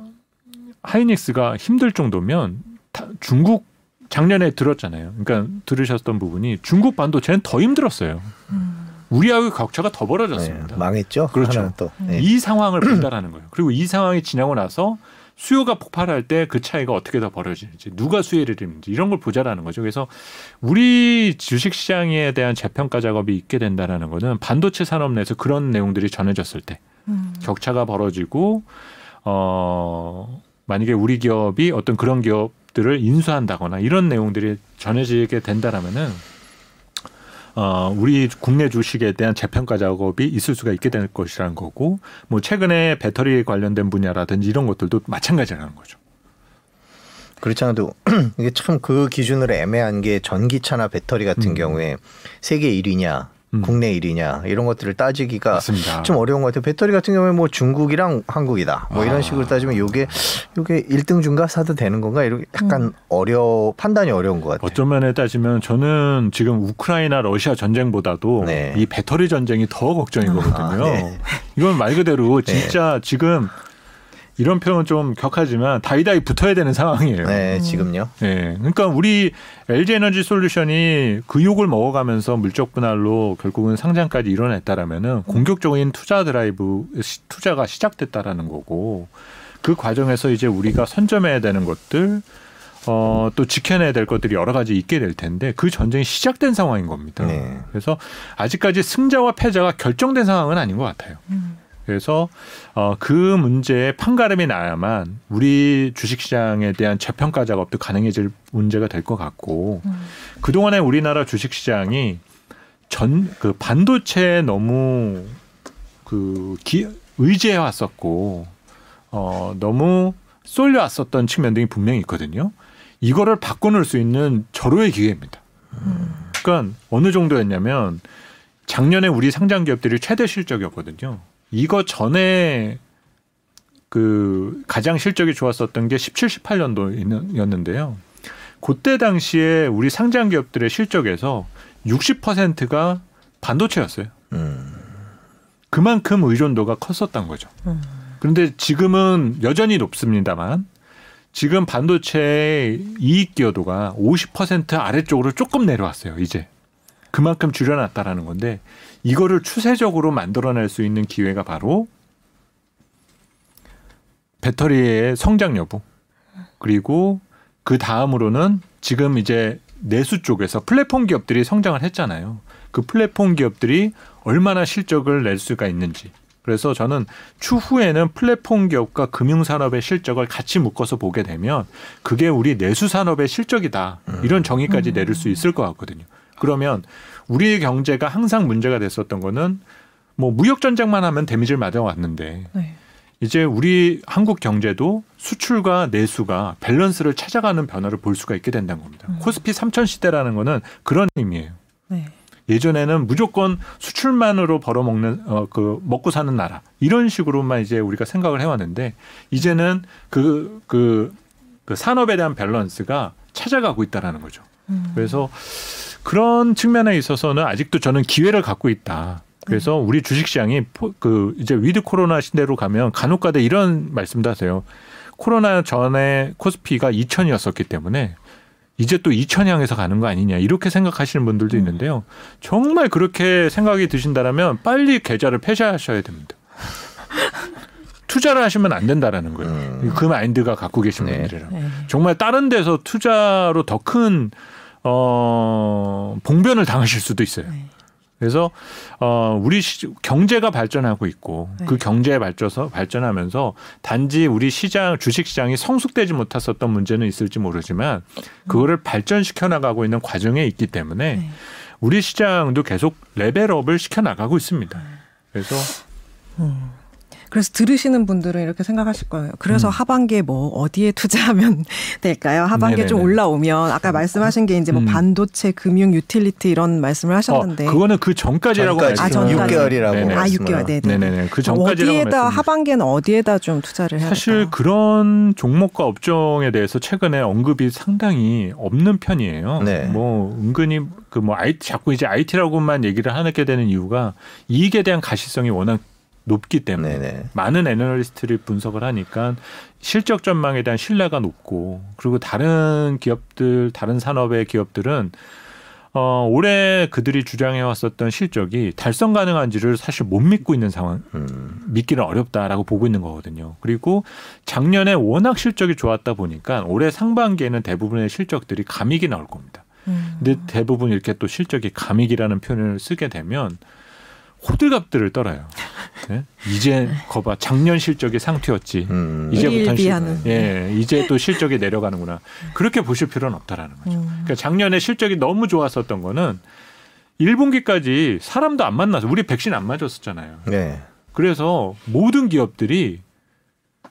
하이닉스가 힘들 정도면 다- 중국 작년에 들었잖아요. 그러니까 들으셨던 부분이 중국 반도체는 더 힘들었어요. 음. 우리하고 격차가 더 네. 벌어졌습니다. 망했죠. 그렇죠. 또. 네. 이 상황을 본다라는 거예요. 그리고 이 상황이 지나고 나서 수요가 폭발할 때 그 차이가 어떻게 더 벌어지는지 누가 수혜를 입는지 이런 걸 보자라는 거죠. 그래서 우리 주식 시장에 대한 재평가 작업이 있게 된다라는 거는 반도체 산업 내에서 그런 내용들이 전해졌을 때 음. 격차가 벌어지고 어 만약에 우리 기업이 어떤 그런 기업들을 인수한다거나 이런 내용들이 전해지게 된다라면은 어, 우리 국내 주식에 대한 재평가 작업이 있을 수가 있게 될 것이라는 거고, 뭐 최근에 배터리 관련된 분야라든지 이런 것들도 마찬가지라는 거죠. 그렇지 않아도 [clears throat] 이게 참 그 기준으로 애매한 게 전기차나 배터리 같은 음. 경우에 세계 1위냐 음. 국내 1위냐 이런 것들을 따지기가 맞습니다. 좀 어려운 것 같아요. 배터리 같은 경우에 뭐 중국이랑 한국이다. 뭐 이런 아. 식으로 따지면 요게 요게 1등 중가 사도 되는 건가? 이렇게 약간 어려 판단이 어려운 것 같아요. 어떤 면에 따지면 저는 지금 우크라이나 러시아 전쟁보다도 네. 이 배터리 전쟁이 더 걱정이거든요. 아, 네. 이건 말 그대로 진짜 지금 이런 표현 좀 격하지만 다이다이 붙어야 되는 상황이에요. 네, 지금요. 예. 그러니까 우리 LG 에너지 솔루션이 그 욕을 먹어가면서 물적 분할로 결국은 상장까지 이뤄냈다라면은 공격적인 투자 드라이브 시- 투자가 시작됐다라는 거고 그 과정에서 이제 우리가 선점해야 되는 것들 어, 또 지켜내야 될 것들이 여러 가지 있게 될 텐데 그 전쟁이 시작된 상황인 겁니다. 네. 그래서 아직까지 승자와 패자가 결정된 상황은 아닌 것 같아요. 음. 그래서 어, 그 문제에 판가름이 나야만 우리 주식시장에 대한 재평가 작업도 가능해질 문제가 될 것 같고 음. 그 동안에 우리나라 주식시장이 전 그 반도체에 너무 그 기, 의지해 왔었고 어, 너무 쏠려 왔었던 측면들이 분명히 있거든요. 이거를 바꿔놓을 수 있는 절호의 기회입니다. 그러니까 어느 정도였냐면 작년에 우리 상장 기업들이 최대 실적이었거든요. 이거 전에 그 가장 실적이 좋았었던 게 17, 18년도였는데요. 그때 당시에 우리 상장 기업들의 실적에서 60%가 반도체였어요. 음. 그만큼 의존도가 컸었던 거죠. 음. 그런데 지금은 여전히 높습니다만 지금 반도체의 이익 기여도가 50% 아래쪽으로 조금 내려왔어요. 이제 그만큼 줄여놨다라는 건데 이거를 추세적으로 만들어낼 수 있는 기회가 바로 배터리의 성장 여부 그리고 그 다음으로는 지금 이제 내수 쪽에서 플랫폼 기업들이 성장을 했잖아요. 그 플랫폼 기업들이 얼마나 실적을 낼 수가 있는지. 그래서 저는 추후에는 플랫폼 기업과 금융 산업의 실적을 같이 묶어서 보게 되면 그게 우리 내수 산업의 실적이다. 이런 정의까지 내릴 수 있을 것 같거든요. 그러면 우리의 경제가 항상 문제가 됐었던 거는 뭐 무역 전쟁만 하면 damage를 맞아왔는데 네. 이제 우리 한국 경제도 수출과 내수가 밸런스를 찾아가는 변화를 볼 수가 있게 된다는 겁니다. 음. 코스피 3천 시대라는 거는 그런 의미예요. 네. 예전에는 무조건 수출만으로 벌어먹는 어 그 먹고 사는 나라 이런 식으로만 이제 우리가 생각을 해왔는데 이제는 그그그 산업에 대한 밸런스가 찾아가고 있다라는 거죠. 음. 그래서 그런 측면에 있어서는 아직도 저는 기회를 갖고 있다. 그래서 우리 주식시장이 포- 그 이제 with 코로나 시대로 가면 간혹가다 이런 말씀도 하세요. 코로나 전에 코스피가 2천이었었기 때문에 이제 또 2천 향해서 가는 거 아니냐 이렇게 생각하시는 분들도 있는데요. 정말 그렇게 생각이 드신다라면 빨리 계좌를 폐쇄하셔야 됩니다. [laughs] 투자를 하시면 안 된다라는 거예요. 음. 그 마인드가 갖고 계신 네. 분들이라. 네. 정말 다른 데서 투자로 더큰 어, 봉변을 당하실 수도 있어요. 네. 그래서 어 우리 시, 경제가 발전하고 있고 네. 그 경제에 발전서 발전하면서 단지 우리 시장 주식 시장이 성숙되지 못했었던 문제는 있을지 모르지만 그거를 발전시켜 나가고 있는 과정에 있기 때문에 네. 우리 시장도 계속 레벨업을 시켜 나가고 있습니다. 그래서 음. 그래서 들으시는 분들은 이렇게 생각하실 거예요. 그래서 음. 하반기에 뭐 어디에 투자하면 [laughs] 될까요? 하반기에 좀 네네네. 올라오면 아까 말씀하신 게 이제 뭐 음. 반도체, 금융, 유틸리티 이런 말씀을 하셨는데 어, 그거는 그 전까지라고 전까지. 아, 전까지. 6개월이라고 네네. 아, 6개월. 네, 네. 네네네. 그 전까지라고 어디에다. 하반기에는 어디에다 좀 투자를 해야 사실 될까요? 그런 종목과 업종에 대해서 최근에 언급이 상당히 없는 편이에요. 네. 뭐 은근히 그뭐 IT 자꾸 이제 IT라고만 얘기를 하게 되는 이유가 이익에 대한 가시성이 워낙 높기 때문에 네네. 많은 애널리스트를 분석을 하니까 실적 전망에 대한 신뢰가 높고 그리고 다른 기업들 다른 산업의 기업들은 어 올해 그들이 주장해 왔었던 실적이 달성 가능한지를 사실 못 믿고 있는 상황 음. 믿기는 어렵다라고 보고 있는 거거든요. 그리고 작년에 워낙 실적이 좋았다 보니까 올해 상반기에는 대부분의 실적들이 감익이 나올 겁니다. 음. 근데 대부분 이렇게 또 실적이 감익이라는 표현을 쓰게 되면 호들갑들을 떨어요. 네? 이제 거봐 작년 실적이 상투였지. 음. 이제부터 일비하는. 예, 이제 또 실적이 내려가는구나. 그렇게 보실 필요는 없다라는 거죠. 음. 그러니까 작년에 실적이 너무 좋았었던 거는 1분기까지 사람도 안 만나서 우리 백신 안 맞았었잖아요. 네. 그래서 모든 기업들이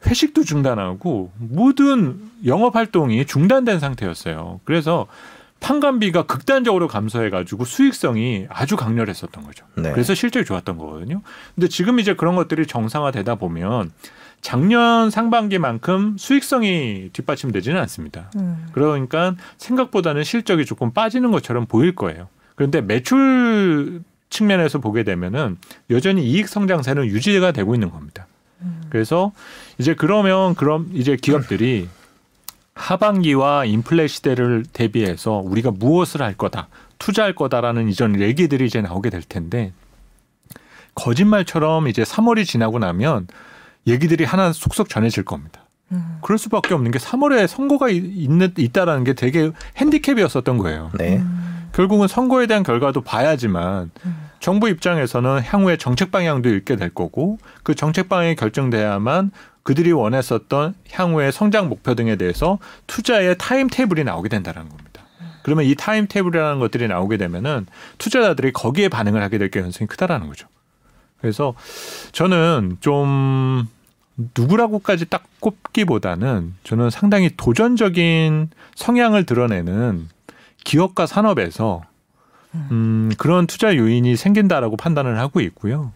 회식도 중단하고 모든 영업 활동이 중단된 상태였어요. 그래서 판관비가 극단적으로 감소해가지고 수익성이 아주 강렬했었던 거죠. 네. 그래서 실적이 좋았던 거거든요. 근데 지금 이제 그런 것들이 정상화되다 보면 작년 상반기만큼 수익성이 뒷받침되지는 않습니다. 음. 그러니까 생각보다는 실적이 조금 빠지는 것처럼 보일 거예요. 그런데 매출 측면에서 보게 되면은 여전히 이익 성장세는 유지가 되고 있는 겁니다. 그래서 이제 그러면 그럼 이제 기업들이 하반기와 인플레 시대를 대비해서 우리가 무엇을 할 거다, 투자할 거다라는 이전 얘기들이 이제 나오게 될 텐데 거짓말처럼 이제 3월이 지나고 나면 얘기들이 하나 속속 전해질 겁니다. 음. 그럴 수밖에 없는 게 3월에 선거가 있- 있는 있다라는 게 되게 핸디캡이었었던 거예요. 네. 결국은 선거에 대한 결과도 봐야지만 음. 정부 입장에서는 향후에 정책 방향도 읽게 될 거고 그 정책 방향이 결정돼야만 그들이 원했었던 향후의 성장 목표 등에 대해서 투자의 time table이 나오게 된다는 겁니다. 그러면 이 time table이라는 것들이 나오게 되면은 투자자들이 거기에 반응을 하게 될 가능성이 크다라는 거죠. 그래서 저는 좀 누구라고까지 딱 꼽기보다는 저는 상당히 도전적인 성향을 드러내는 기업과 산업에서 음, 그런 투자 요인이 생긴다라고 판단을 하고 있고요.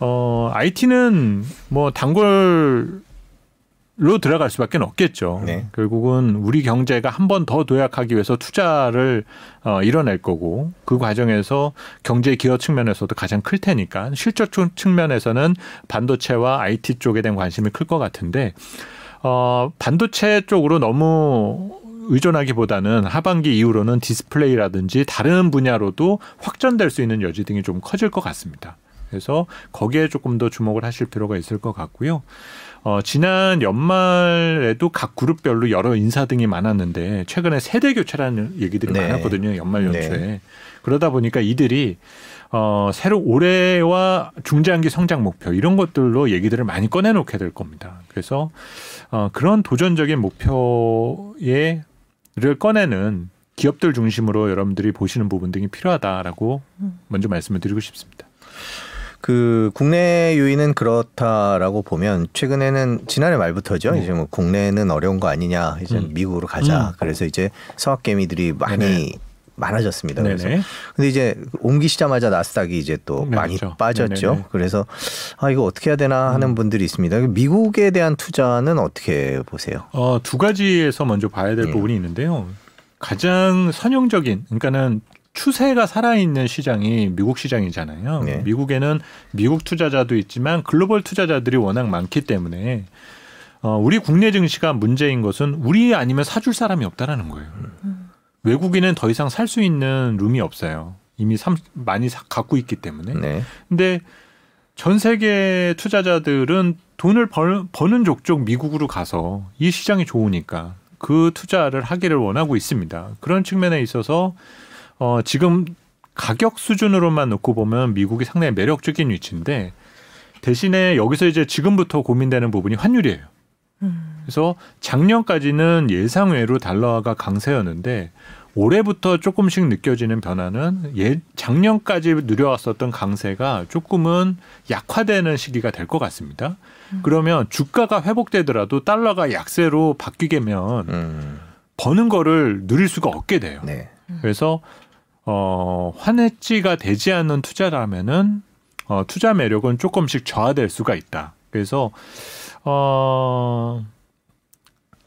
어, IT는 뭐 단골 로 들어갈 수밖에 없겠죠. 네. 결국은 우리 경제가 한 번 더 도약하기 위해서 투자를 어, 이뤄낼 거고 그 과정에서 경제 기여 측면에서도 가장 클 테니까 실적 쪽- 측면에서는 반도체와 IT 쪽에 대한 관심이 클 것 같은데 어, 반도체 쪽으로 너무 의존하기보다는 하반기 이후로는 디스플레이라든지 다른 분야로도 확전될 수 있는 여지 등이 좀 커질 것 같습니다. 그래서 거기에 조금 더 주목을 하실 필요가 있을 것 같고요. 어, 지난 연말에도 각 그룹별로 여러 인사 등이 많았는데 최근에 세대 교체라는 얘기들이 네. 많았거든요. 연말 연초에. 네. 그러다 보니까 이들이 어, 새로 올해와 중장기 성장 목표 이런 것들로 얘기들을 많이 꺼내놓게 될 겁니다. 그래서 어, 그런 도전적인 목표에 를 꺼내는 기업들 중심으로 여러분들이 보시는 부분 등이 필요하다라고 먼저 말씀을 드리고 싶습니다. 그 국내 요인은 그렇다라고 보면 최근에는 지난해 말부터죠. 네. 이제 뭐 국내는 어려운 거 아니냐. 이제 음. 미국으로 가자. 음. 그래서 이제 서학 개미들이 많이 네네. 많아졌습니다. 그래서 네네. 근데 이제 옮기시자마자 나스닥이 이제 또 네, 많이 그렇죠. 빠졌죠. 네네네. 그래서 아 이거 어떻게 해야 되나 하는 음. 분들이 있습니다. 미국에 대한 투자는 어떻게 보세요? 어, 두 가지에서 먼저 봐야 될 예. 부분이 있는데요. 가장 선형적인, 그러니까는 추세가 살아있는 시장이 미국 시장이잖아요. 네. 미국에는 미국 투자자도 있지만 글로벌 투자자들이 워낙 많기 때문에 어, 우리 국내 증시가 문제인 것은 우리 아니면 사줄 사람이 없다라는 거예요. 외국인은 더 이상 살 수 있는 룸이 없어요. 이미 삼- 많이 사- 갖고 있기 때문에. 네. 근데 전 세계 투자자들은 돈을 벌, 버는 족족 미국으로 가서 이 시장이 좋으니까 그 투자를 하기를 원하고 있습니다. 그런 측면에 있어서 어, 지금 가격 수준으로만 놓고 보면 미국이 상당히 매력적인 위치인데 대신에 여기서 이제 지금부터 고민되는 부분이 환율이에요. 음. 그래서 작년까지는 예상외로 달러가 강세였는데 올해부터 조금씩 느껴지는 변화는 예, 작년까지 누려왔었던 강세가 조금은 약화되는 시기가 될 것 같습니다. 그러면 주가가 회복되더라도 달러가 약세로 바뀌게 되면 음. 버는 거를 누릴 수가 없게 돼요. 네. 그래서 어, 환해지가 되지 않는 투자라면은 어, 투자 매력은 조금씩 저하될 수가 있다. 그래서 어,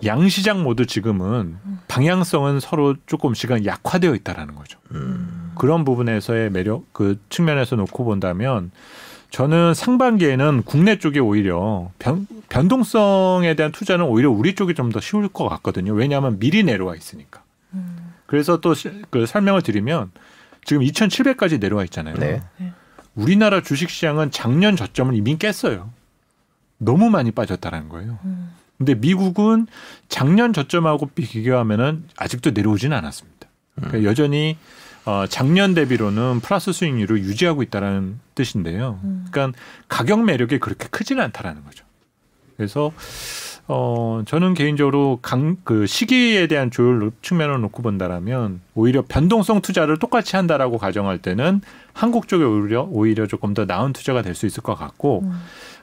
양시장 모두 지금은 방향성은 서로 조금씩은 약화되어 있다라는 거죠. 음. 그런 부분에서의 매력 그 측면에서 놓고 본다면 저는 상반기에는 국내 쪽이 오히려 변, 변동성에 대한 투자는 오히려 우리 쪽이 좀 더 쉬울 것 같거든요. 왜냐하면 미리 내려와 있으니까. 그래서 또 그 설명을 드리면 지금 2,700까지 내려와 있잖아요. 네. 우리나라 주식시장은 작년 저점을 이미 깼어요. 너무 많이 빠졌다라는 거예요. 근데 미국은 작년 저점하고 비교하면은 아직도 내려오지는 않았습니다. 그러니까 여전히 어, 작년 대비로는 플러스 수익률을 유지하고 있다는 뜻인데요. 그러니까 가격 매력이 그렇게 크지는 않다라는 거죠. 그래서 어 저는 개인적으로 강 그 시기에 대한 조율 측면을 놓고 본다라면 오히려 변동성 투자를 똑같이 한다라고 가정할 때는 한국 쪽에 오히려 오히려 조금 더 나은 투자가 될 수 있을 것 같고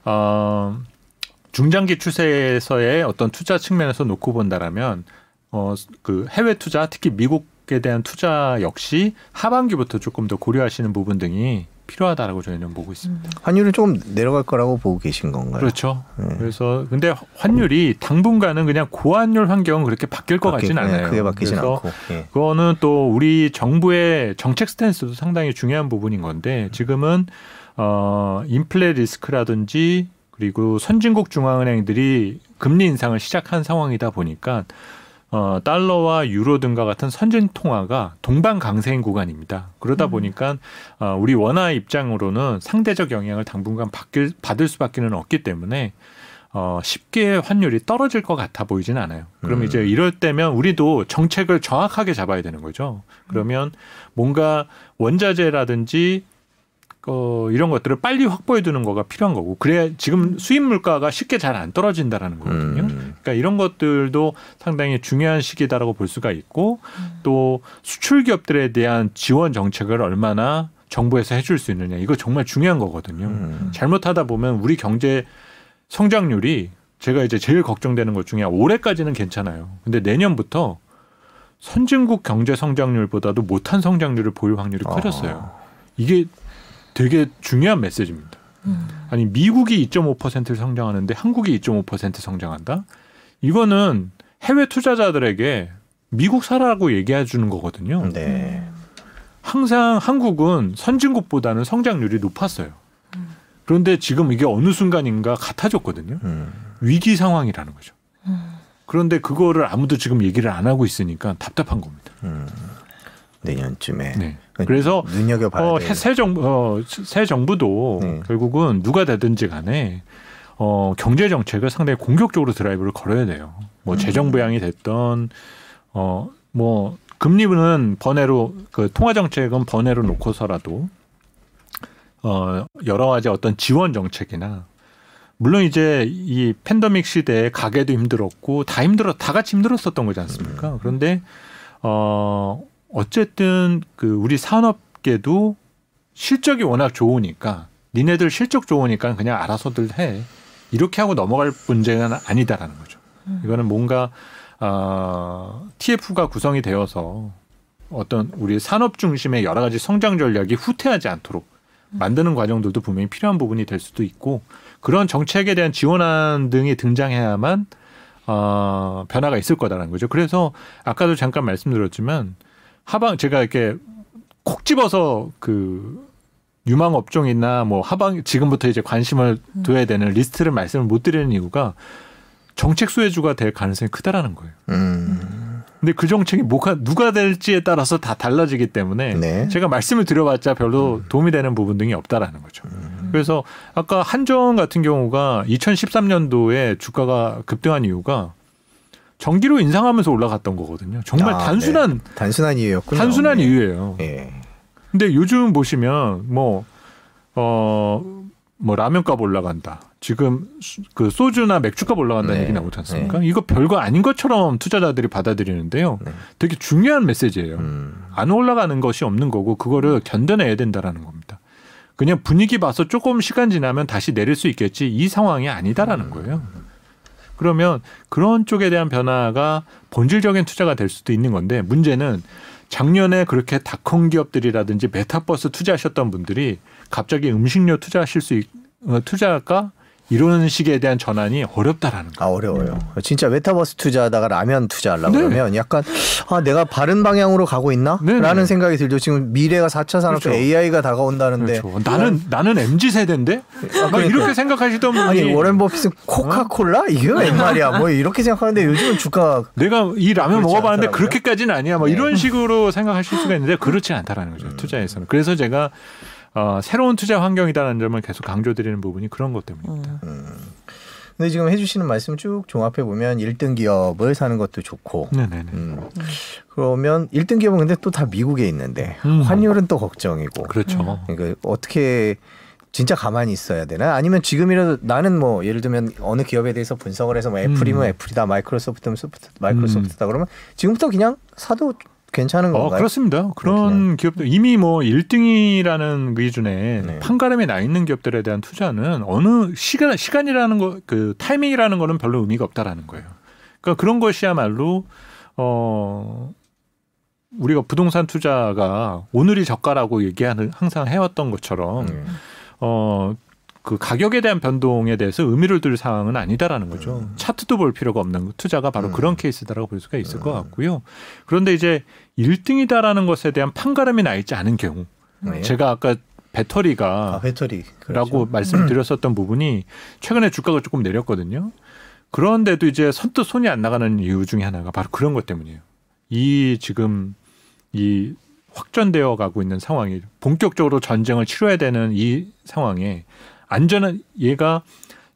어 중장기 추세에서의 어떤 투자 측면에서 놓고 본다라면 어 그 해외 투자 특히 미국에 대한 투자 역시 하반기부터 조금 더 고려하시는 부분 등이 필요하다라고 저희는 보고 있습니다. 환율은 조금 내려갈 거라고 보고 계신 건가요? 그렇죠. 네. 그래서 근데 환율이 당분간은 그냥 고환율 환경은 그렇게 바뀔 것 같지는 네, 않아요. 크게 바뀌진 그래서 않고. 예. 그거는 또 우리 정부의 정책 스탠스도 상당히 중요한 부분인 건데 지금은 어 인플레 리스크라든지 그리고 선진국 중앙은행들이 금리 인상을 시작한 상황이다 보니까 어 달러와 유로 등과 같은 선진 통화가 동반 강세인 구간입니다. 그러다 보니까 어 우리 원화 입장으로는 상대적 영향을 당분간 받길, 받을 수밖에는 없기 때문에 어, 쉽게 환율이 떨어질 것 같아 보이지는 않아요. 그럼 음. 이제 이럴 때면 우리도 정책을 정확하게 잡아야 되는 거죠. 그러면 뭔가 원자재라든지 어, 이런 것들을 빨리 확보해 두는 거가 필요한 거고 그래야 지금 수입 물가가 쉽게 잘 안 떨어진다라는 거거든요. 음. 그러니까 이런 것들도 상당히 중요한 시기다라고 볼 수가 있고 또 수출 기업들에 대한 지원 정책을 얼마나 정부에서 해줄 수 있느냐 이거 정말 중요한 거거든요. 음. 잘못하다 보면 우리 경제 성장률이 제가 이제 제일 걱정되는 것 중에 올해까지는 괜찮아요. 근데 내년부터 선진국 경제 성장률보다도 못한 성장률을 보일 확률이 커졌어요. 이게 되게 중요한 메시지입니다. 아니 미국이 2.5%를 성장하는데 한국이 2.5% 성장한다? 이거는 해외 투자자들에게 미국 사라고 얘기해 주는 거거든요. 네. 항상 한국은 선진국보다는 성장률이 높았어요. 그런데 지금 이게 어느 순간인가 같아졌거든요. 음. 위기 상황이라는 거죠. 그런데 그거를 아무도 지금 얘기를 안 하고 있으니까 답답한 겁니다. 음. 내년쯤에. 네. 그래서 눈여겨봐야 어. 새 정부 어, 새 정부도 네. 결국은 누가 되든지 간에 어, 경제 정책을 상당히 공격적으로 드라이브를 걸어야 돼요. 뭐 재정 부양이 됐던 어, 뭐 금리는 번외로 그 통화 정책은 번외로 놓고서라도 어, 여러 가지 어떤 지원 정책이나 물론 이제 이 팬데믹 시대에 가게도 힘들었고 다 힘들어 다 같이 힘들었었던 거지 않습니까? 그런데 어 어쨌든 그 우리 산업계도 실적이 워낙 좋으니까 니네들 실적 좋으니까 그냥 알아서들 해 이렇게 하고 넘어갈 문제는 아니다라는 거죠. 이거는 뭔가 어, TF가 구성이 되어서 어떤 우리 산업 중심의 여러 가지 성장 전략이 후퇴하지 않도록 만드는 과정들도 분명히 필요한 부분이 될 수도 있고 그런 정책에 대한 지원안 등이 등장해야만 어, 변화가 있을 거다라는 거죠. 그래서 아까도 잠깐 말씀드렸지만 하방 제가 이렇게 콕 집어서 그 유망 업종이나 뭐 하방 지금부터 이제 관심을 둬야 되는 리스트를 말씀을 못 드리는 이유가 정책 수혜주가 될 가능성이 크다라는 거예요. 음. 근데 그 정책이 뭐가 누가 될지에 따라서 다 달라지기 때문에 네. 제가 말씀을 드려봤자 별로 도움이 되는 부분 등이 없다라는 거죠. 그래서 아까 한전 같은 경우가 2013년도에 주가가 급등한 이유가 전기료 인상하면서 올라갔던 거거든요. 정말 아, 단순한 네. 단순한 이유였군요. 단순한 네. 이유예요. 예. 근데 요즘 보시면 뭐, 어, 뭐 라면값 올라간다. 지금 수- 그 소주나 맥주값 올라간다는 네. 얘기 나오지 않습니까? 이거 별거 아닌 것처럼 투자자들이 받아들이는데요. 네. 되게 중요한 메시지예요. 음. 안 올라가는 것이 없는 거고 그거를 견뎌내야 된다라는 겁니다. 그냥 분위기 봐서 조금 시간 지나면 다시 내릴 수 있겠지 이 상황이 아니다라는 거예요. 그러면 그런 쪽에 대한 변화가 본질적인 투자가 될 수도 있는 건데 문제는 작년에 그렇게 닷컴 기업들이라든지 메타버스 투자하셨던 분들이 갑자기 음식료 투자하실 수 있, 어, 투자가 이런 식에 대한 전환이 어렵다라는 거. 아 어려워요. 진짜 메타버스 투자하다가 라면 투자하려고 네. 그러면 약간 아 내가 바른 방향으로 가고 있나? 네, 라는 네. 생각이 들죠. 지금 미래가 4차 산업 그렇죠. AI가 다가온다는데 그렇죠. 나는 나는 mz 세대인데 막 이렇게 생각하시던 분이 아니 워렌 버핏은 코카콜라 이게 웬 말이야? 뭐 이렇게 생각하는데 요즘은 주가 내가 이 라면 먹어봤는데 않더라고요. 그렇게까지는 아니야. 뭐 네. 이런 식으로 생각하실 수가 있는데 그렇지 않다라는 거죠. 투자에서는. 그래서 제가 어, 새로운 투자 환경이다라는 점을 계속 강조드리는 부분이 그런 것 때문입니다. 음. 근데 지금 해주시는 말씀 쭉 종합해 보면 1등 기업을 사는 것도 좋고. 네네네. 음. 그러면 1등 기업은 근데 또 다 미국에 있는데 음. 환율은 또 걱정이고. 그렇죠. 그러니까 어떻게 진짜 가만히 있어야 되나? 아니면 지금이라도 나는 뭐 예를 들면 어느 기업에 대해서 분석을 해서 뭐 애플이면 음. 애플이다, 마이크로소프트면 소프트, 마이크로소프트다 그러면 지금부터 그냥 사도 괜찮은 어, 건가요? 그렇습니다. 그런 그냥. 기업들 이미 뭐 1등이라는 기준에 네. 판가름에 나 있는 기업들에 대한 투자는 어느 시간 시간이라는 거 그 타이밍이라는 거는 별로 의미가 없다라는 거예요. 그러니까 그런 것이야말로 어 우리가 부동산 투자가 오늘이 저가라고 얘기하는 항상 해왔던 것처럼 음. 어, 그 가격에 대한 변동에 대해서 의미를 둘 사항은 아니다라는 거죠. 음. 차트도 볼 필요가 없는 투자가 바로 음. 그런 케이스다라고 볼 수가 있을 것 음. 같고요. 그런데 이제 1등이다라는 것에 대한 판가름이 나 있지 않은 경우, 네. 제가 아까 배터리가 아, 배터리 라고 그렇죠. 말씀드렸었던 부분이 최근에 주가가 조금 내렸거든요. 그런데도 이제 선뜻 손이 안 나가는 이유 중에 하나가 바로 그런 것 때문이에요. 이 지금 이 확전되어 가고 있는 상황이 본격적으로 전쟁을 치러야 되는 이 상황에 안전한 얘가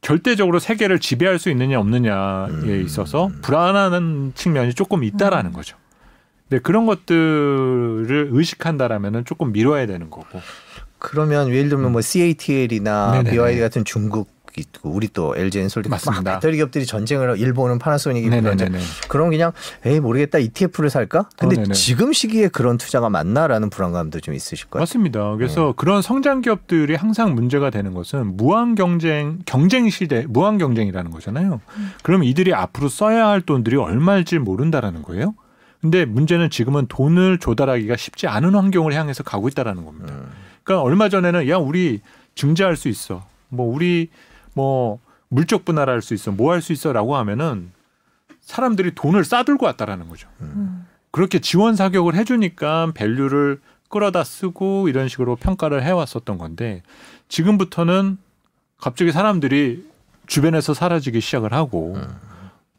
절대적으로 세계를 지배할 수 있느냐 없느냐에 음. 있어서 불안한 측면이 조금 있다라는 거죠. 근데 그런 것들을 의식한다라면은 조금 미뤄야 되는 거고. 그러면 예를 들면 뭐 CATL이나 음. 네네네. BYD 같은 중국 우리 또 LG 맞습니다. 배터리 기업들이 전쟁을 일본은 파나소닉이 네네네. 그럼 그냥 에이 모르겠다 ETF를 살까? 근데 어. 지금 시기에 그런 투자가 맞나라는 불안감도 좀 있으실 거예요. 맞습니다. 그래서 그런 성장 기업들이 항상 문제가 되는 것은 무한 경쟁 경쟁 시대 무한 경쟁이라는 거잖아요. 그럼 이들이 앞으로 써야 할 돈들이 얼마일지 모른다라는 거예요. 근데 문제는 지금은 돈을 조달하기가 쉽지 않은 환경을 향해서 가고 있다라는 겁니다. 음. 그러니까 얼마 전에는 야 우리 증자할 수 있어. 뭐 우리 뭐 물적 분할할 수 있어. 뭐 할 수 있어라고 하면은 사람들이 돈을 싸들고 왔다라는 거죠. 음. 그렇게 지원 사격을 해주니까 밸류를 끌어다 쓰고 이런 식으로 평가를 해왔었던 건데 지금부터는 갑자기 사람들이 주변에서 사라지기 시작을 하고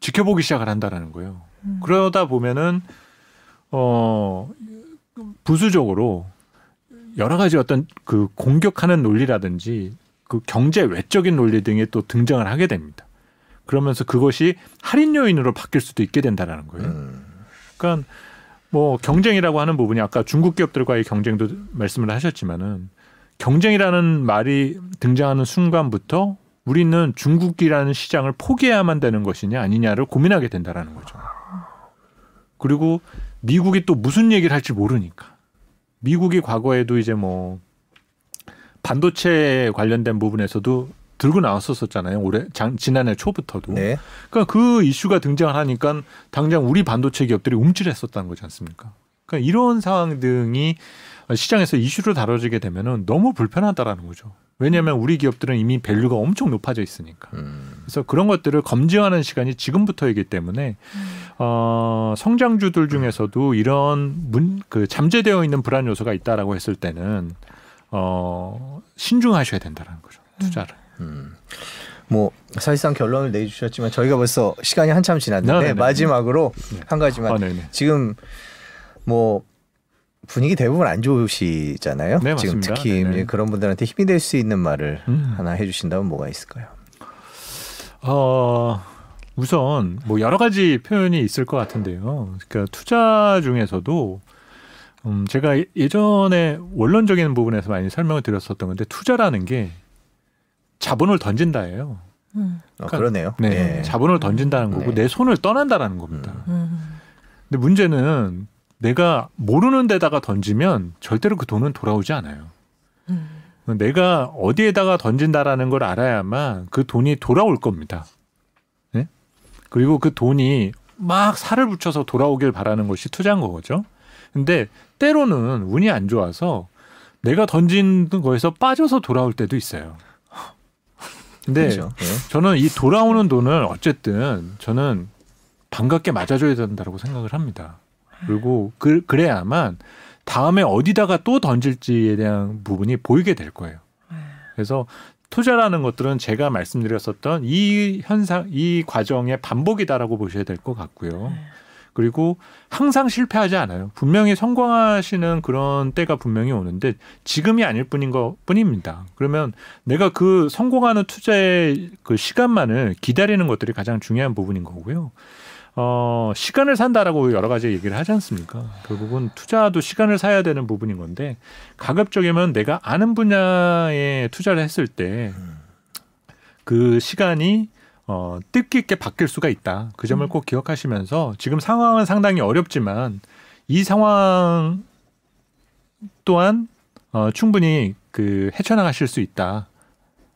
지켜보기 시작을 한다라는 거예요. 음. 그러다 보면은 어 부수적으로 여러 가지 어떤 그 공격하는 논리라든지 그 경제 외적인 논리 등이 또 등장을 하게 됩니다. 그러면서 그것이 할인 요인으로 바뀔 수도 있게 된다라는 거예요. 음. 그러니까 뭐 경쟁이라고 하는 부분이 아까 중국 기업들과의 경쟁도 말씀을 하셨지만은 경쟁이라는 말이 등장하는 순간부터 우리는 중국이라는 시장을 포기해야만 되는 것이냐 아니냐를 고민하게 된다라는 거죠. 그리고 미국이 또 무슨 얘기를 할지 모르니까 미국이 과거에도 이제 뭐 반도체 관련된 부분에서도 들고 나왔었었잖아요. 올해 장, 지난해 초부터도. 네. 그러니까 그 이슈가 등장을 하니까 당장 우리 반도체 기업들이 움찔했었다는 거지 않습니까? 그러니까 이런 상황 등이 시장에서 이슈로 다뤄지게 되면은 너무 불편하다라는 거죠. 왜냐하면 우리 기업들은 이미 value가 엄청 높아져 있으니까. 음. 그래서 그런 것들을 검증하는 시간이 지금부터이기 때문에 어, 성장주들 중에서도 이런 문, 그 잠재되어 있는 불안 요소가 있다라고 했을 때는 어, 신중하셔야 된다라는 거죠. 투자를. 음. 뭐 사실상 결론을 내주셨지만 저희가 벌써 시간이 한참 지났는데 네네네. 마지막으로 네. 한 가지만 아, 네네. 지금 뭐 분위기 대부분 안 좋으시잖아요. 네, 지금 맞습니다. 특히 네네. 그런 분들한테 힘이 될 수 있는 말을 음. 하나 해주신다면 뭐가 있을까요? 어, 우선 뭐 여러 가지 표현이 있을 것 같은데요. 그러니까 투자 중에서도 음, 제가 예- 예전에 원론적인 부분에서 많이 설명을 드렸었던 건데 투자라는 게 자본을 던진다예요. 음. 어, 그러니까- 그러네요. 네, 예. 자본을 던진다는 거고 네. 내 손을 떠난다라는 겁니다. 음. 근데 문제는 내가 모르는 데다가 던지면 절대로 그 돈은 돌아오지 않아요. 음. 내가 어디에다가 던진다라는 걸 알아야만 그 돈이 돌아올 겁니다. 네? 그리고 그 돈이 막 살을 붙여서 돌아오길 바라는 것이 투자인 거죠. 근데 때로는 운이 안 좋아서 내가 던진 거에서 빠져서 돌아올 때도 있어요. 근데 그렇죠. 예. 저는 이 돌아오는 돈을 어쨌든 저는 반갑게 맞아줘야 된다고 생각을 합니다. 그리고 그, 그래야만 다음에 어디다가 또 던질지에 대한 부분이 보이게 될 거예요. 그래서 투자라는 것들은 제가 말씀드렸었던 이 현상, 이 과정의 반복이다라고 보셔야 될 것 같고요. 그리고 항상 실패하지 않아요. 분명히 성공하시는 그런 때가 분명히 오는데 지금이 아닐 뿐인 것 뿐입니다. 그러면 내가 그 성공하는 투자의 그 시간만을 기다리는 것들이 가장 중요한 부분인 거고요. 어, 시간을 산다라고 여러 가지 얘기를 하지 않습니까? 결국은 투자도 시간을 사야 되는 부분인 건데 가급적이면 내가 아는 분야에 투자를 했을 때 그 시간이 어, 뜻깊게 바뀔 수가 있다. 그 점을 꼭 기억하시면서 지금 상황은 상당히 어렵지만 이 상황 또한 어, 충분히 그 헤쳐나가실 수 있다.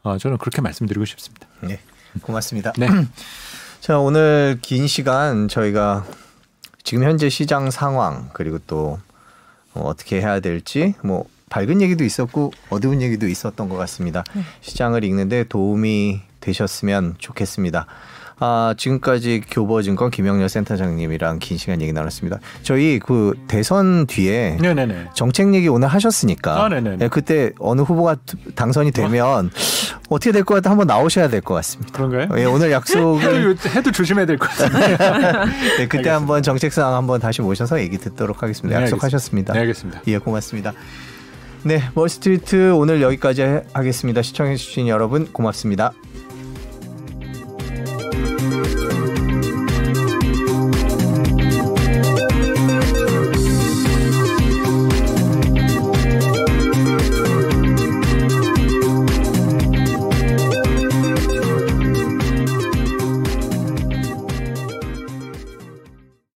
어, 저는 그렇게 말씀드리고 싶습니다. 네, 고맙습니다. 네. [clears throat] 자, 오늘 긴 시간 저희가 지금 현재 시장 상황 그리고 또 어, 어떻게 해야 될지 뭐 밝은 얘기도 있었고 어두운 얘기도 있었던 것 같습니다. 시장을 읽는데 도움이 되셨으면 좋겠습니다. 아, 지금까지 교보증권 김영렬 센터장님이랑 긴 시간 얘기 나눴습니다. 저희 그 대선 뒤에 네네네. 정책 얘기 오늘 하셨으니까 아. 예, 그때 어느 후보가 당선이 되면 어. 떻게 될 것 같아 한번 나오셔야 될 것 같습니다. 그런가요? 예, 오늘 약속을 해도, 해도 조심해야 될 것 같은데. 네, [laughs] 그때 한번 정책 사항 한번 다시 모셔서 얘기 듣도록 하겠습니다. 네, 약속하셨습니다. 네, 알겠습니다. 예, 고맙습니다. 네, 월스트리트 오늘 여기까지 하겠습니다. 시청해주신 여러분 고맙습니다.